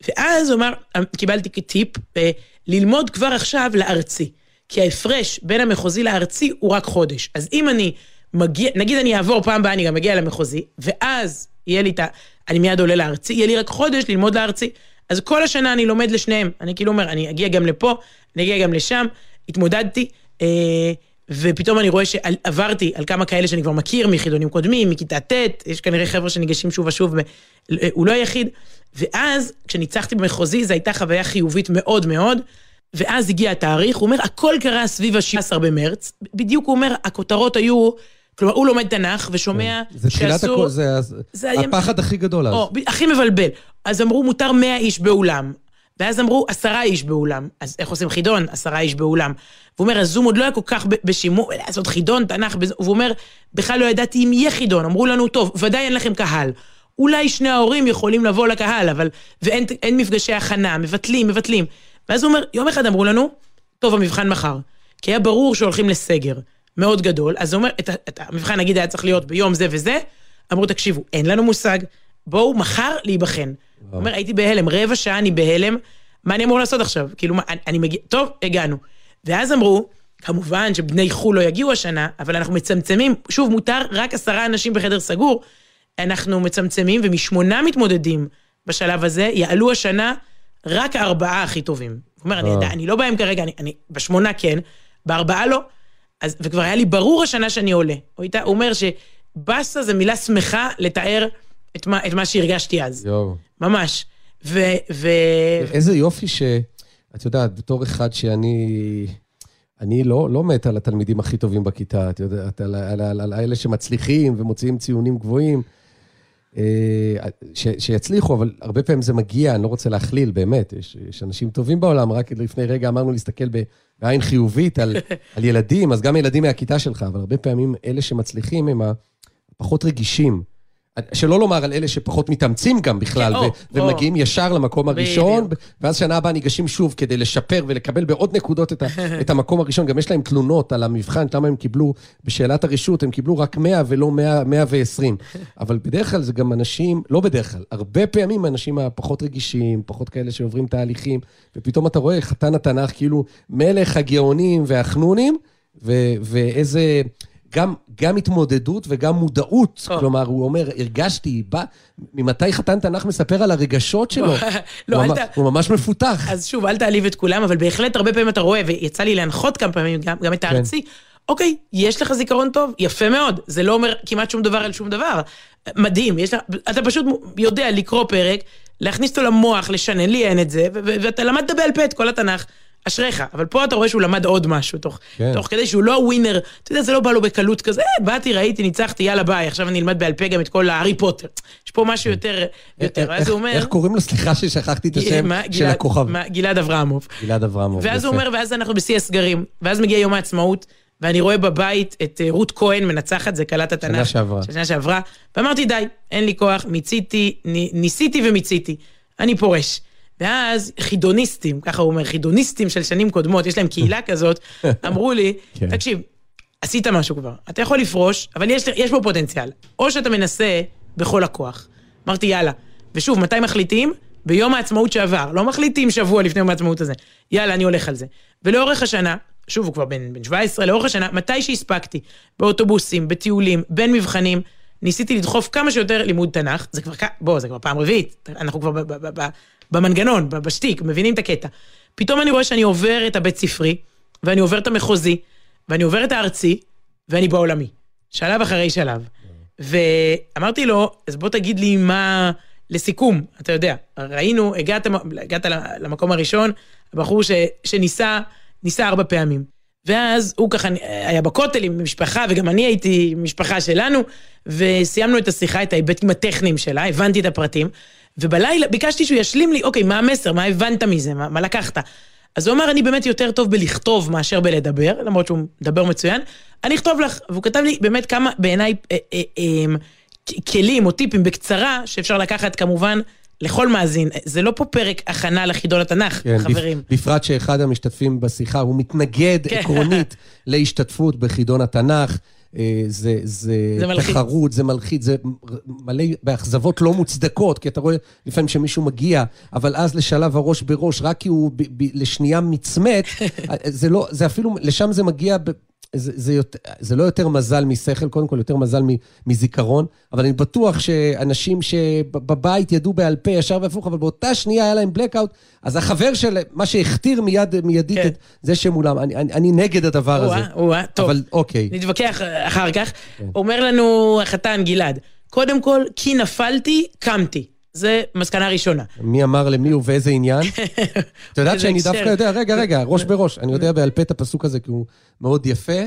Speaker 4: ואז הוא אמר, קיבלתי כטיפ, אה, ללמוד כבר עכשיו לארצי. כי ההפרש בין המחוזי לארצי הוא רק חודש. אז אם אני מגיע, נגיד אני אעבור פעם הבאה, אני גם אגיע למחוזי, ואז יהיה לי את ה... אני מיד עולה לארצי, יהיה לי רק חודש ללמוד לארצי. אז כל השנה אני לומד לשניהם. אני כאילו אומר, אני אגיע גם לפה, אני אגיע גם לשם, התמודדתי, אה, ופתאום אני רואה שעברתי על כמה כאלה שאני כבר מכיר מחידונים קודמים, מכיתה ט', יש כנראה חבר'ה שניגשים שוב ושוב, אה, הוא לא היחיד. ואז, כשניצחתי במחוזי, זו הייתה חוויה חיובית מאוד מאוד. ואז הגיע התאריך, הוא אומר, הכל קרה סביב ה-16 במרץ, בדיוק הוא אומר, הכותרות היו, כלומר, הוא לומד תנ"ך ושומע
Speaker 3: זה תחילת
Speaker 4: שאסור-
Speaker 3: הכל, זה אז-
Speaker 4: זה היה-
Speaker 3: הפחד הכי גדול אז.
Speaker 4: או, הכי מבלבל. אז אמרו, מותר 100 איש באולם. ואז אמרו, עשרה איש באולם. אז איך עושים חידון? עשרה איש באולם. והוא אומר, הזום עוד לא היה כל כך בשימור, לעשות חידון, תנ"ך, והוא אומר, בכלל לא ידעתי אם יהיה חידון. אמרו לנו, טוב, ודאי אין לכם קהל. אולי שני ההורים יכולים לבוא לקהל, אבל... ואין אין מפגשי הכנה, מבטלים, מבטלים. ואז הוא אומר, יום אחד אמרו לנו, טוב, המבחן מחר. כי היה ברור שהולכים לסגר מאוד גדול, אז הוא אומר, את, את המבחן נגיד היה צריך להיות ביום זה וזה, אמרו, תקשיבו, אין לנו מושג, בואו מחר להיבחן. הוא אומר, הייתי בהלם, רבע שעה אני בהלם, מה אני אמור לעשות עכשיו? כאילו, מה, אני, אני מגיע, טוב, הגענו. ואז אמרו, כמובן שבני חו"ל לא יגיעו השנה, אבל אנחנו מצמצמים, שוב, מותר רק עשרה אנשים בחדר סגור, אנחנו מצמצמים, ומשמונה מתמודדים בשלב הזה, יעלו השנה רק הארבעה הכי טובים. הוא אומר, אני, יודע, אני לא בהם כרגע, אני, אני בשמונה כן, בארבעה לא. אז, וכבר היה לי ברור השנה שאני עולה. הוא, אומר שבאסה זה מילה שמחה לתאר את מה, את מה שהרגשתי אז.
Speaker 3: יואו.
Speaker 4: ממש. ו... ו...
Speaker 3: איזה יופי ש... את יודעת, בתור אחד שאני... אני לא, לא מת על התלמידים הכי טובים בכיתה, את יודעת, על, על, על, על האלה שמצליחים ומוציאים ציונים גבוהים. אה, ש, שיצליחו, אבל הרבה פעמים זה מגיע, אני לא רוצה להכליל, באמת, יש, יש אנשים טובים בעולם, רק לפני רגע אמרנו להסתכל ב- בעין חיובית על, <laughs> על ילדים, אז גם ילדים מהכיתה שלך, אבל הרבה פעמים אלה שמצליחים הם הפחות רגישים. שלא לומר על אלה שפחות מתאמצים גם בכלל,
Speaker 4: כן,
Speaker 3: ו-
Speaker 4: או,
Speaker 3: ומגיעים ישר למקום הראשון,
Speaker 4: בדיוק.
Speaker 3: ואז שנה הבאה ניגשים שוב כדי לשפר ולקבל בעוד נקודות את, ה- <laughs> את המקום הראשון. גם יש להם תלונות על המבחן, למה הם קיבלו, בשאלת הרשות, הם קיבלו רק 100 ולא 100, 120. <laughs> אבל בדרך כלל זה גם אנשים, לא בדרך כלל, הרבה פעמים האנשים הפחות רגישים, פחות כאלה שעוברים תהליכים, ופתאום אתה רואה חתן התנ"ך כאילו מלך הגאונים והחנונים, ו- ואיזה... גם, גם התמודדות וגם מודעות.
Speaker 4: או.
Speaker 3: כלומר, הוא אומר, הרגשתי, בא, ממתי חתן תנ"ך מספר על הרגשות שלו?
Speaker 4: לא,
Speaker 3: הוא,
Speaker 4: אל
Speaker 3: ממש,
Speaker 4: ת-
Speaker 3: הוא ממש מפותח.
Speaker 4: אז שוב, אל תעליב את כולם, אבל בהחלט הרבה פעמים אתה רואה, ויצא לי להנחות כמה פעמים גם, גם את
Speaker 3: כן.
Speaker 4: הארצי, אוקיי, יש לך זיכרון טוב, יפה מאוד, זה לא אומר כמעט שום דבר על שום דבר. מדהים, יש לך, אתה פשוט יודע לקרוא פרק, להכניס אותו למוח, לשנן, לי אין את זה, ואתה למדת בעל פה את כל התנ"ך. אשריך, אבל פה אתה רואה שהוא למד עוד משהו, תוך,
Speaker 3: כן.
Speaker 4: תוך כדי שהוא לא ווינר, אתה יודע, זה לא בא לו בקלות כזה, אה, באתי, ראיתי, ניצחתי, יאללה ביי, עכשיו אני אלמד בעל פה גם את כל הארי פוטר. יש פה משהו יותר, יותר, ואז
Speaker 3: איך-
Speaker 4: הוא אומר...
Speaker 3: איך קוראים לו? סליחה ששכחתי את השם של הכוכב.
Speaker 4: גלעד אברמוב.
Speaker 3: גלעד אברמוב.
Speaker 4: ואז הוא. אומר, ואז אנחנו בשיא הסגרים, ואז מגיע יום העצמאות, ואני רואה בבית את אה, רות כהן מנצחת, זה קלט התנ"ך.
Speaker 3: שנה שעברה.
Speaker 4: שנה שעברה, ואמרתי, די, אין לי כוח, מיציתי, ני- ניסיתי ומיציתי, אני פורש. ואז חידוניסטים, ככה הוא אומר, חידוניסטים של שנים קודמות, יש להם קהילה <laughs> כזאת, אמרו לי,
Speaker 3: כן.
Speaker 4: תקשיב, עשית משהו כבר, אתה יכול לפרוש, אבל יש, יש פה פוטנציאל. או שאתה מנסה בכל הכוח. אמרתי, יאללה. ושוב, מתי מחליטים? ביום העצמאות שעבר. לא מחליטים שבוע לפני יום העצמאות הזה. יאללה, אני הולך על זה. ולאורך השנה, שוב, הוא כבר בן, בן 17, לאורך השנה, מתי שהספקתי, באוטובוסים, בטיולים, בין מבחנים, ניסיתי לדחוף כמה שיותר לימוד תנ"ך. זה כבר, בוא, זה כבר פעם רביעית. אנחנו כבר ב- ב- ב- ב- במנגנון, בשטיק, מבינים את הקטע. פתאום אני רואה שאני עובר את הבית ספרי, ואני עובר את המחוזי, ואני עובר את הארצי, ואני בעולמי. שלב אחרי שלב. ואמרתי לו, אז בוא תגיד לי מה... לסיכום, אתה יודע, ראינו, הגעת, הגעת למקום הראשון, הבחור ש, שניסה, ניסה ארבע פעמים. ואז הוא ככה היה בכותל עם משפחה, וגם אני הייתי משפחה שלנו, וסיימנו את השיחה, את ההיבטים הטכניים שלה, הבנתי את הפרטים, ובלילה ביקשתי שהוא ישלים לי, אוקיי, מה המסר, מה הבנת מזה, מה, מה לקחת? אז הוא אמר, אני באמת יותר טוב בלכתוב מאשר בלדבר, למרות שהוא מדבר מצוין, אני אכתוב לך. והוא כתב לי באמת כמה, בעיניי, אה, אה, אה, כלים או טיפים בקצרה, שאפשר לקחת כמובן לכל מאזין. זה לא פה פרק הכנה לחידון התנ"ך,
Speaker 3: כן,
Speaker 4: חברים.
Speaker 3: בפ- בפרט שאחד המשתתפים בשיחה, הוא מתנגד
Speaker 4: כן.
Speaker 3: עקרונית <laughs> להשתתפות בחידון התנ"ך. אה, זה, זה,
Speaker 4: זה מלחיץ.
Speaker 3: תחרות, זה מלחיץ, זה מלא באכזבות לא מוצדקות, כי אתה רואה לפעמים שמישהו מגיע, אבל אז לשלב הראש בראש, רק כי הוא ב, ב, לשנייה מצמץ, <laughs> זה לא, זה אפילו, לשם זה מגיע, ב, זה, זה, יותר, זה לא יותר מזל משכל, קודם כל יותר מזל מזיכרון, אבל אני בטוח שאנשים שבבית ידעו בעל פה ישר והפוך, אבל באותה שנייה היה להם blackout, אז החבר של, מה שהכתיר מיד, מיידית
Speaker 4: כן.
Speaker 3: את זה שמולם, אני, אני, אני נגד הדבר הזה.
Speaker 4: או-אה, או-אה, טוב.
Speaker 3: אבל אוקיי.
Speaker 4: נתווכח אחר כך. אומר לנו החתן גלעד, קודם כל, כי נפלתי, קמתי. זה מסקנה ראשונה.
Speaker 3: מי אמר למי ובאיזה עניין? <laughs> את יודעת שאני. דווקא יודע, רגע, רגע, ראש בראש. אני יודע בעל פה את הפסוק הזה, כי הוא מאוד יפה.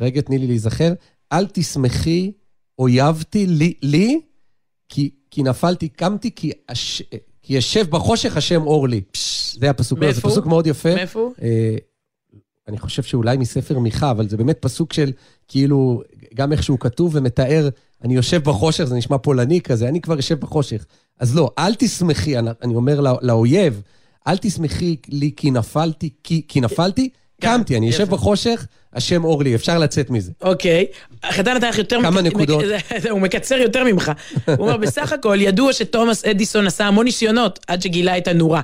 Speaker 3: רגע, תני לי להיזכר. אל תשמחי, אויבתי לי, לי כי, כי נפלתי, קמתי, כי, אש, כי ישב בחושך השם אור לי. זה הפסוק, זה
Speaker 4: מאיפה הוא?
Speaker 3: פסוק מאוד יפה.
Speaker 4: מאיפה הוא?
Speaker 3: אה, אני חושב שאולי מספר מיכה, אבל זה באמת פסוק של, כאילו, גם איך שהוא כתוב ומתאר, אני יושב בחושך, זה נשמע פולני כזה, אני כבר יושב בחושך. אז לא, אל תשמחי, אני, אומר לא, לאויב, אל תשמחי לי כי נפלתי, כי, כי נפלתי, קמתי, אני יושב. בחושך, השם אור לי, אפשר לצאת מזה.
Speaker 4: אוקיי, נתן לך יותר...
Speaker 3: כמה
Speaker 4: מק-
Speaker 3: נקודות? <laughs>
Speaker 4: הוא מקצר יותר ממך. הוא אומר, בסך הכל ידוע שתומאס אדיסון עשה המון ניסיונות עד שגילה את הנורה.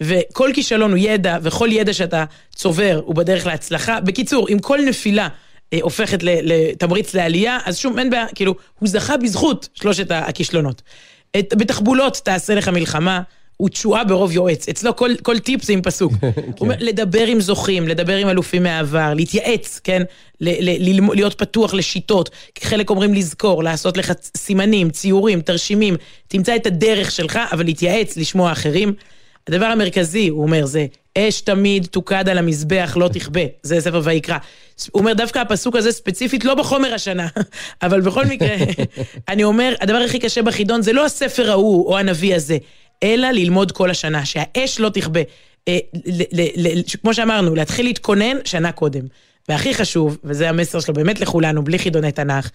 Speaker 4: וכל כישלון הוא ידע, וכל ידע שאתה צובר הוא בדרך להצלחה. בקיצור, אם כל נפילה אה, הופכת לתמריץ לעלייה, אז שום, אין בעיה, כאילו, הוא זכה בזכות שלושת הכישלונות. את, בתחבולות תעשה לך מלחמה. הוא תשועה ברוב יועץ, אצלו כל, כל טיפ זה עם פסוק. <laughs> הוא אומר, לדבר עם זוכים, לדבר עם אלופים מהעבר, להתייעץ, כן? ל- ל- ללמוד- להיות פתוח לשיטות. חלק אומרים לזכור, לעשות לך סימנים, ציורים, תרשימים. תמצא את הדרך שלך, אבל להתייעץ, לשמוע אחרים. הדבר המרכזי, הוא אומר, זה אש תמיד תוקד על המזבח, לא תכבה. זה ספר ויקרא. הוא אומר, דווקא הפסוק הזה ספציפית, לא בחומר השנה, <laughs> אבל בכל מקרה, <laughs> אני אומר, הדבר הכי קשה בחידון זה לא הספר ההוא או הנביא הזה, אלא ללמוד כל השנה, שהאש לא תכבה. אה, כמו שאמרנו, להתחיל להתכונן שנה קודם. והכי חשוב, וזה המסר שלו באמת לכולנו, בלי חידוני תנ"ך,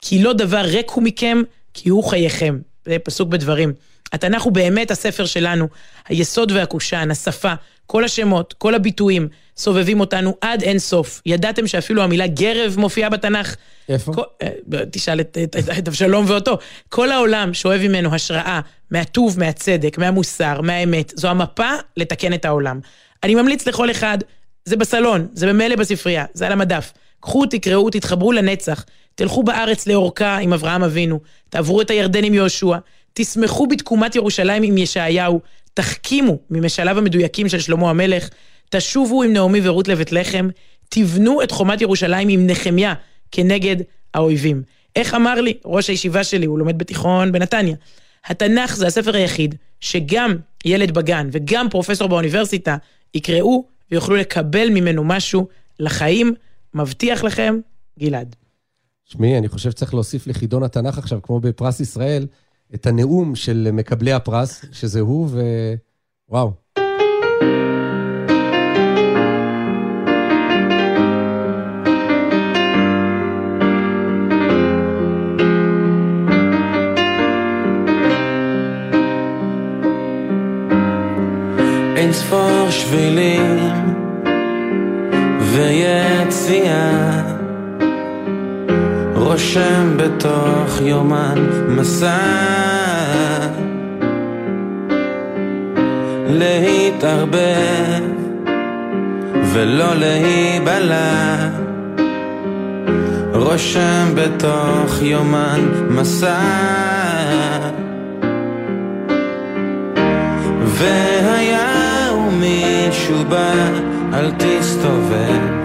Speaker 4: כי לא דבר ריק הוא מכם, כי הוא חייכם. זה פסוק בדברים. התנ"ך הוא באמת הספר שלנו, היסוד והקושן, השפה, כל השמות, כל הביטויים, סובבים אותנו עד אין סוף. ידעתם שאפילו המילה גרב מופיעה בתנ"ך?
Speaker 3: איפה?
Speaker 4: כל, אה, תשאל את, את, את, את אבשלום ואותו. כל העולם שואב ממנו השראה מהטוב, מהצדק, מהמוסר, מהאמת. זו המפה לתקן את העולם. אני ממליץ לכל אחד, זה בסלון, זה במילא בספרייה, זה על המדף. קחו, תקראו, תתחברו לנצח. תלכו בארץ לאורכה עם אברהם אבינו, תעברו את הירדן עם יהושע, תשמחו בתקומת ירושלים עם ישעיהו, תחכימו ממשליו המדויקים של שלמה המלך, תשובו עם נעמי ורות לבית לחם, תבנו את חומת ירושלים עם נחמיה כנגד האויבים. איך אמר לי ראש הישיבה שלי, הוא לומד בתיכון בנתניה, התנ"ך זה הספר היחיד שגם ילד בגן וגם פרופסור באוניברסיטה יקראו ויוכלו לקבל ממנו משהו לחיים. מבטיח לכם, גלעד.
Speaker 3: תשמעי, אני חושב שצריך להוסיף לחידון התנ"ך עכשיו, כמו בפרס ישראל, את הנאום של מקבלי הפרס, שזה הוא, ווואו.
Speaker 8: אין ספור שבילים ויציאה רושם בתוך יומן מסע. להתערבב ולא להיבלע. רושם בתוך יומן מסע. והיה ומישהו בא אל תסתובב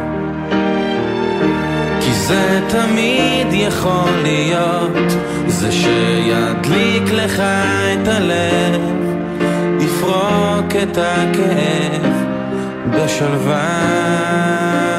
Speaker 8: זה תמיד יכול להיות. זה שידליק לך את הלב יפרוק את הכאב בשלווה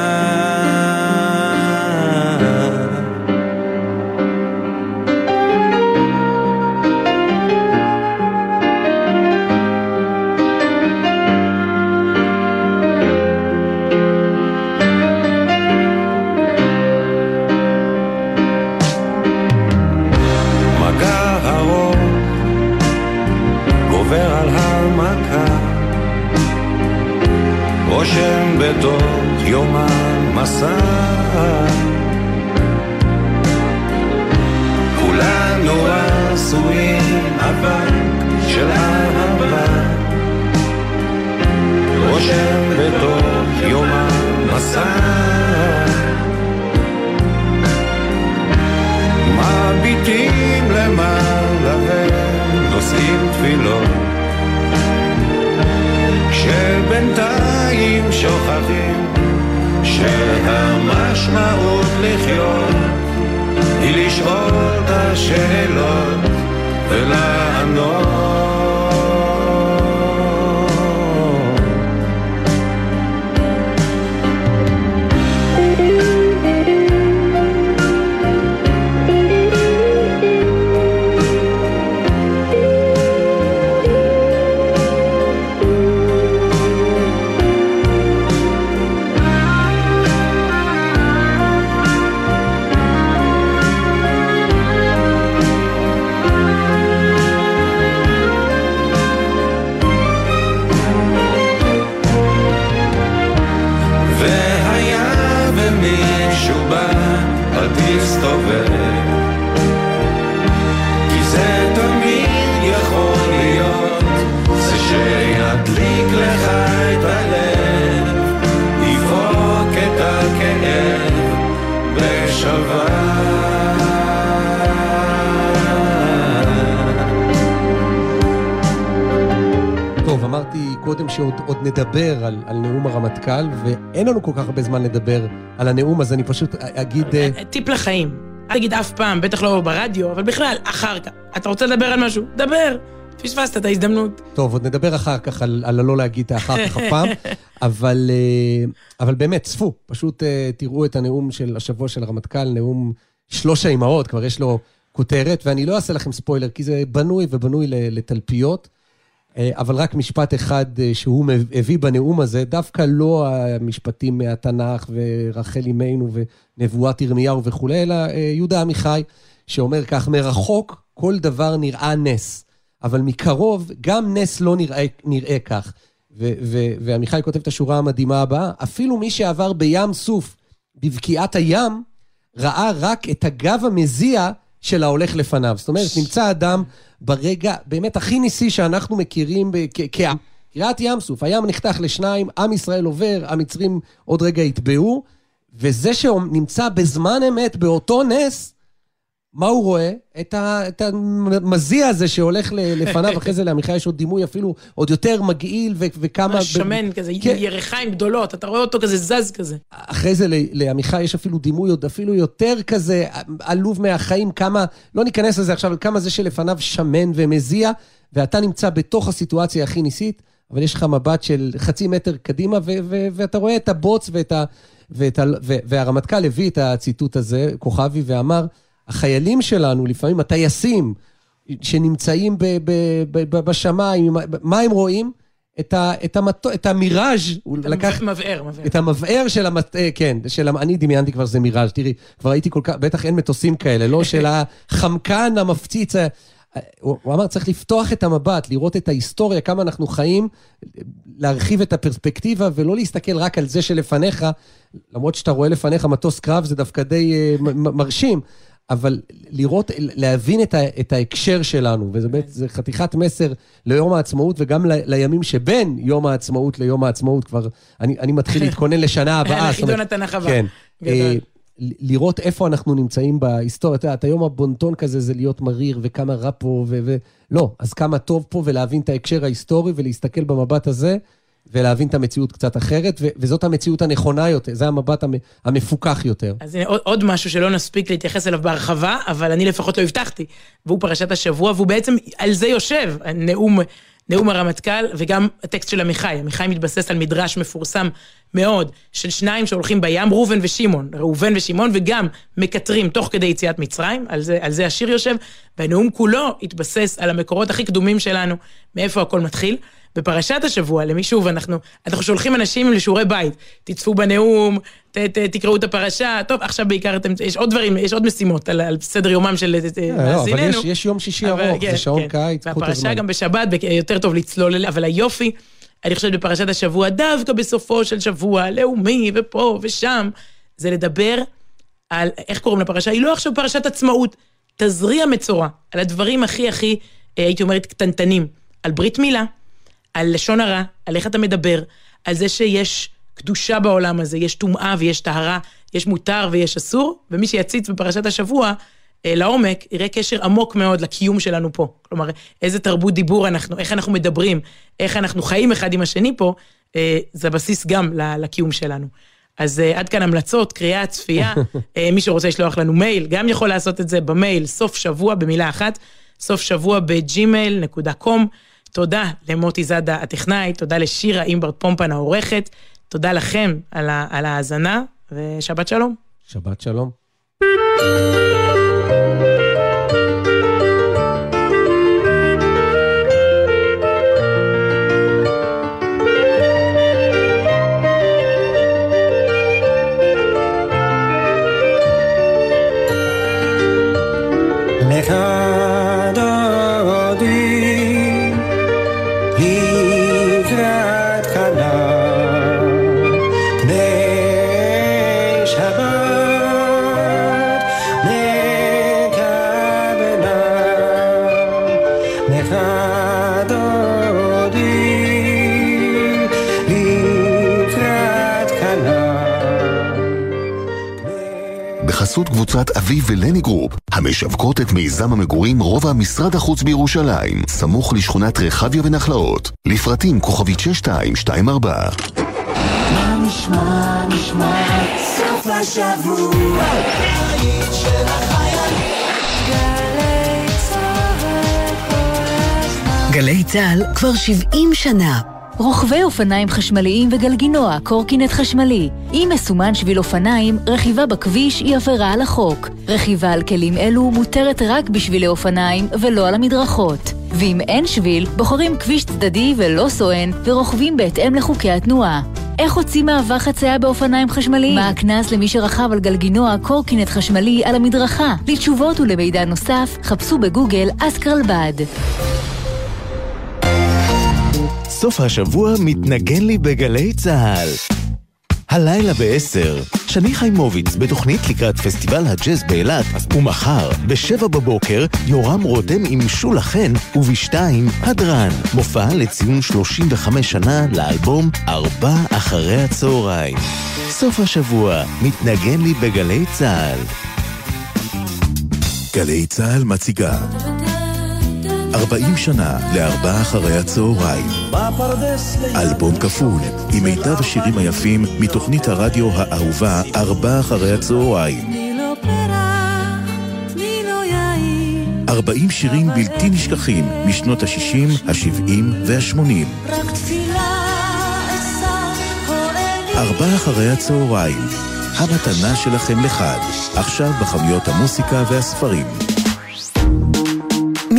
Speaker 3: טוב, אמרתי קודם שעוד עוד נדבר על, על נאום הרמטכ"ל, ואין לנו כל כך הרבה זמן לדבר על הנאום, אז אני פשוט אגיד... אה,
Speaker 4: טיפ לחיים. אל תגיד אף פעם, בטח לא ברדיו, אבל בכלל, אחר כך. אתה רוצה לדבר על משהו? דבר. פספסת את ההזדמנות.
Speaker 3: טוב, עוד נדבר אחר כך על, על הלא להגיד האחר כך <laughs> הפעם, אבל, אה, אבל באמת, צפו, פשוט אה, תראו את הנאום של השבוע של הרמטכ"ל, נאום שלוש האימהות, כבר יש לו כותרת, ואני לא אעשה לכם ספוילר, כי זה בנוי ובנוי לתלפיות, אה, אבל רק משפט אחד שהוא הביא בנאום הזה, דווקא לא המשפטים מהתנ"ך ורחל אמנו ונבואת ירמיהו וכולי, אלא יהודה עמיחי, שאומר כך, מרחוק כל דבר נראה נס. אבל מקרוב גם נס לא נראה, נראה כך. ועמיחי כותב את השורה המדהימה הבאה, אפילו מי שעבר בים סוף בבקיעת הים, ראה רק את הגב המזיע של ההולך לפניו. זאת אומרת, נמצא אדם ברגע באמת הכי ניסי שאנחנו מכירים כעם. קריעת ים סוף, הים נחתך לשניים, עם ישראל עובר, המצרים עוד רגע יטבעו, וזה שנמצא בזמן אמת באותו נס, מה הוא רואה? את, ה, את המזיע הזה שהולך לפניו, אחרי זה לעמיחי יש עוד דימוי אפילו עוד יותר מגעיל ו, וכמה...
Speaker 4: שמן ב... כזה, כן. ירחיים גדולות, אתה רואה אותו כזה זז כזה.
Speaker 3: אחרי זה לעמיחי יש אפילו דימוי עוד אפילו יותר כזה עלוב מהחיים, כמה, לא ניכנס לזה עכשיו, כמה זה שלפניו שמן ומזיע, ואתה נמצא בתוך הסיטואציה הכי ניסית, אבל יש לך מבט של חצי מטר קדימה, ו- ו- ואתה רואה את הבוץ ואת ה... ואת ה... והרמטכ"ל הביא את הציטוט הזה, כוכבי, ואמר, החיילים שלנו, לפעמים הטייסים שנמצאים ב- ב- ב- בשמיים, מה הם רואים? את, ה, את, המטו, את המיראז', הוא לקח...
Speaker 4: מבער, מבער.
Speaker 3: את המבער של המט... אה, כן, של... אני דמיינתי כבר שזה מיראז', תראי, כבר הייתי כל כך... בטח אין מטוסים כאלה, לא של <laughs> החמקן המפציץ. הוא, הוא אמר, צריך לפתוח את המבט, לראות את ההיסטוריה, כמה אנחנו חיים, להרחיב את הפרספקטיבה ולא להסתכל רק על זה שלפניך, למרות שאתה רואה לפניך מטוס קרב, זה דווקא די uh, מרשים, אבל לראות, להבין את, ה, את ההקשר שלנו, וזה באמת, זה חתיכת מסר ליום העצמאות וגם ל, לימים שבין יום העצמאות ליום העצמאות, כבר, אני, אני מתחיל <laughs> להתכונן לשנה הבאה. <laughs>
Speaker 4: לחידון התנ"ך הבא.
Speaker 3: כן. גדול. לראות איפה אנחנו נמצאים בהיסטוריה. את יודעת, היום הבונטון כזה זה להיות מריר וכמה רע פה ו... ו... לא, אז כמה טוב פה ולהבין את ההקשר ההיסטורי ולהסתכל במבט הזה ולהבין את המציאות קצת אחרת, ו- וזאת המציאות הנכונה יותר, זה המבט המפוקח יותר.
Speaker 4: אז הנה עוד, עוד משהו שלא נספיק להתייחס אליו בהרחבה, אבל אני לפחות לא הבטחתי, והוא פרשת השבוע, והוא בעצם על זה יושב, נאום נאום הרמטכ"ל וגם הטקסט של עמיחי. עמיחי מתבסס על מדרש מפורסם מאוד של שניים שהולכים בים, ראובן ושמעון. ראובן ושמעון וגם מקטרים תוך כדי יציאת מצרים, על זה, על זה השיר יושב, והנאום כולו התבסס על המקורות הכי קדומים שלנו, מאיפה הכל מתחיל. בפרשת השבוע, למי שוב, אנחנו, אנחנו שולחים אנשים לשיעורי בית, תצפו בנאום, ת, ת, תקראו את הפרשה, טוב, עכשיו בעיקר אתם, יש עוד דברים, יש עוד משימות על, על סדר יומם של מאזיננו.
Speaker 3: אה, לא, אבל יש, יש יום שישי ארוך, כן, זה שעון כן. קיץ,
Speaker 4: קחו את הזמן. והפרשה גם בשבת, יותר טוב לצלול אליה, אבל היופי, אני חושבת בפרשת השבוע, דווקא בסופו של שבוע, לאומי, ופה ושם, זה לדבר על, איך קוראים לפרשה? היא לא עכשיו פרשת עצמאות, תזריע מצורע, על הדברים הכי הכי, אה, הייתי אומרת, קטנטנים, על ברית מילה. על לשון הרע, על איך אתה מדבר, על זה שיש קדושה בעולם הזה, יש טומאה ויש טהרה, יש מותר ויש אסור, ומי שיציץ בפרשת השבוע, אה, לעומק, יראה קשר עמוק מאוד לקיום שלנו פה. כלומר, איזה תרבות דיבור אנחנו, איך אנחנו מדברים, איך אנחנו חיים אחד עם השני פה, אה, זה בסיס גם לקיום שלנו. אז אה, עד כאן המלצות, קריאה, צפייה. אה, <laughs> מי שרוצה לשלוח לנו מייל, גם יכול לעשות את זה במייל, סוף שבוע, במילה אחת, סוף שבוע בג'ימייל.קום. תודה למוטי זאדה הטכנאי, תודה לשירה אימברט פומפן העורכת, תודה לכם על, על ההאזנה, ושבת שלום.
Speaker 3: שבת שלום.
Speaker 9: בחסות קבוצת אביב ולני גרופ, המשווקות את מיזם המגורים רובע משרד החוץ בירושלים, סמוך לשכונת רחביה ונחלאות. לפרטים כוכבית 6224. מה נשמע, נשמע, סוף השבוע,
Speaker 1: גלי צה"ל כבר 70 שנה
Speaker 10: רוכבי אופניים חשמליים וגלגינוע, קורקינט חשמלי. אם מסומן שביל אופניים, רכיבה בכביש היא עבירה על החוק. רכיבה על כלים אלו מותרת רק בשבילי אופניים ולא על המדרכות. ואם אין שביל, בוחרים כביש צדדי ולא סואן, ורוכבים בהתאם לחוקי התנועה. איך הוציא מעבר חצייה באופניים חשמליים? מה הקנס למי שרכב על גלגינוע קורקינט חשמלי על המדרכה? לתשובות ולמידע נוסף, חפשו בגוגל אסקרלבד.
Speaker 11: סוף השבוע מתנגן לי בגלי צה"ל. הלילה ב-10, שני חיימוביץ בתוכנית לקראת פסטיבל הג'אז באילת, ומחר, ב-7 בבוקר, יורם רותם עם שולה חן, וב-2, הדרן, מופע לציון 35 שנה לאלבום ארבע אחרי הצהריים. סוף השבוע, מתנגן לי בגלי צה"ל.
Speaker 12: גלי צה"ל מציגה 40 שנה לארבעה אחרי הצהריים. אלבום כפול, עם מיטב השירים היפים מתוכנית הרדיו האהובה ארבעה אחרי הצהריים. 40 שירים בלתי נשכחים משנות ה-60, ה-70 וה-80. ארבעה אחרי הצהריים, המתנה שלכם לחג, עכשיו בחנויות המוסיקה והספרים.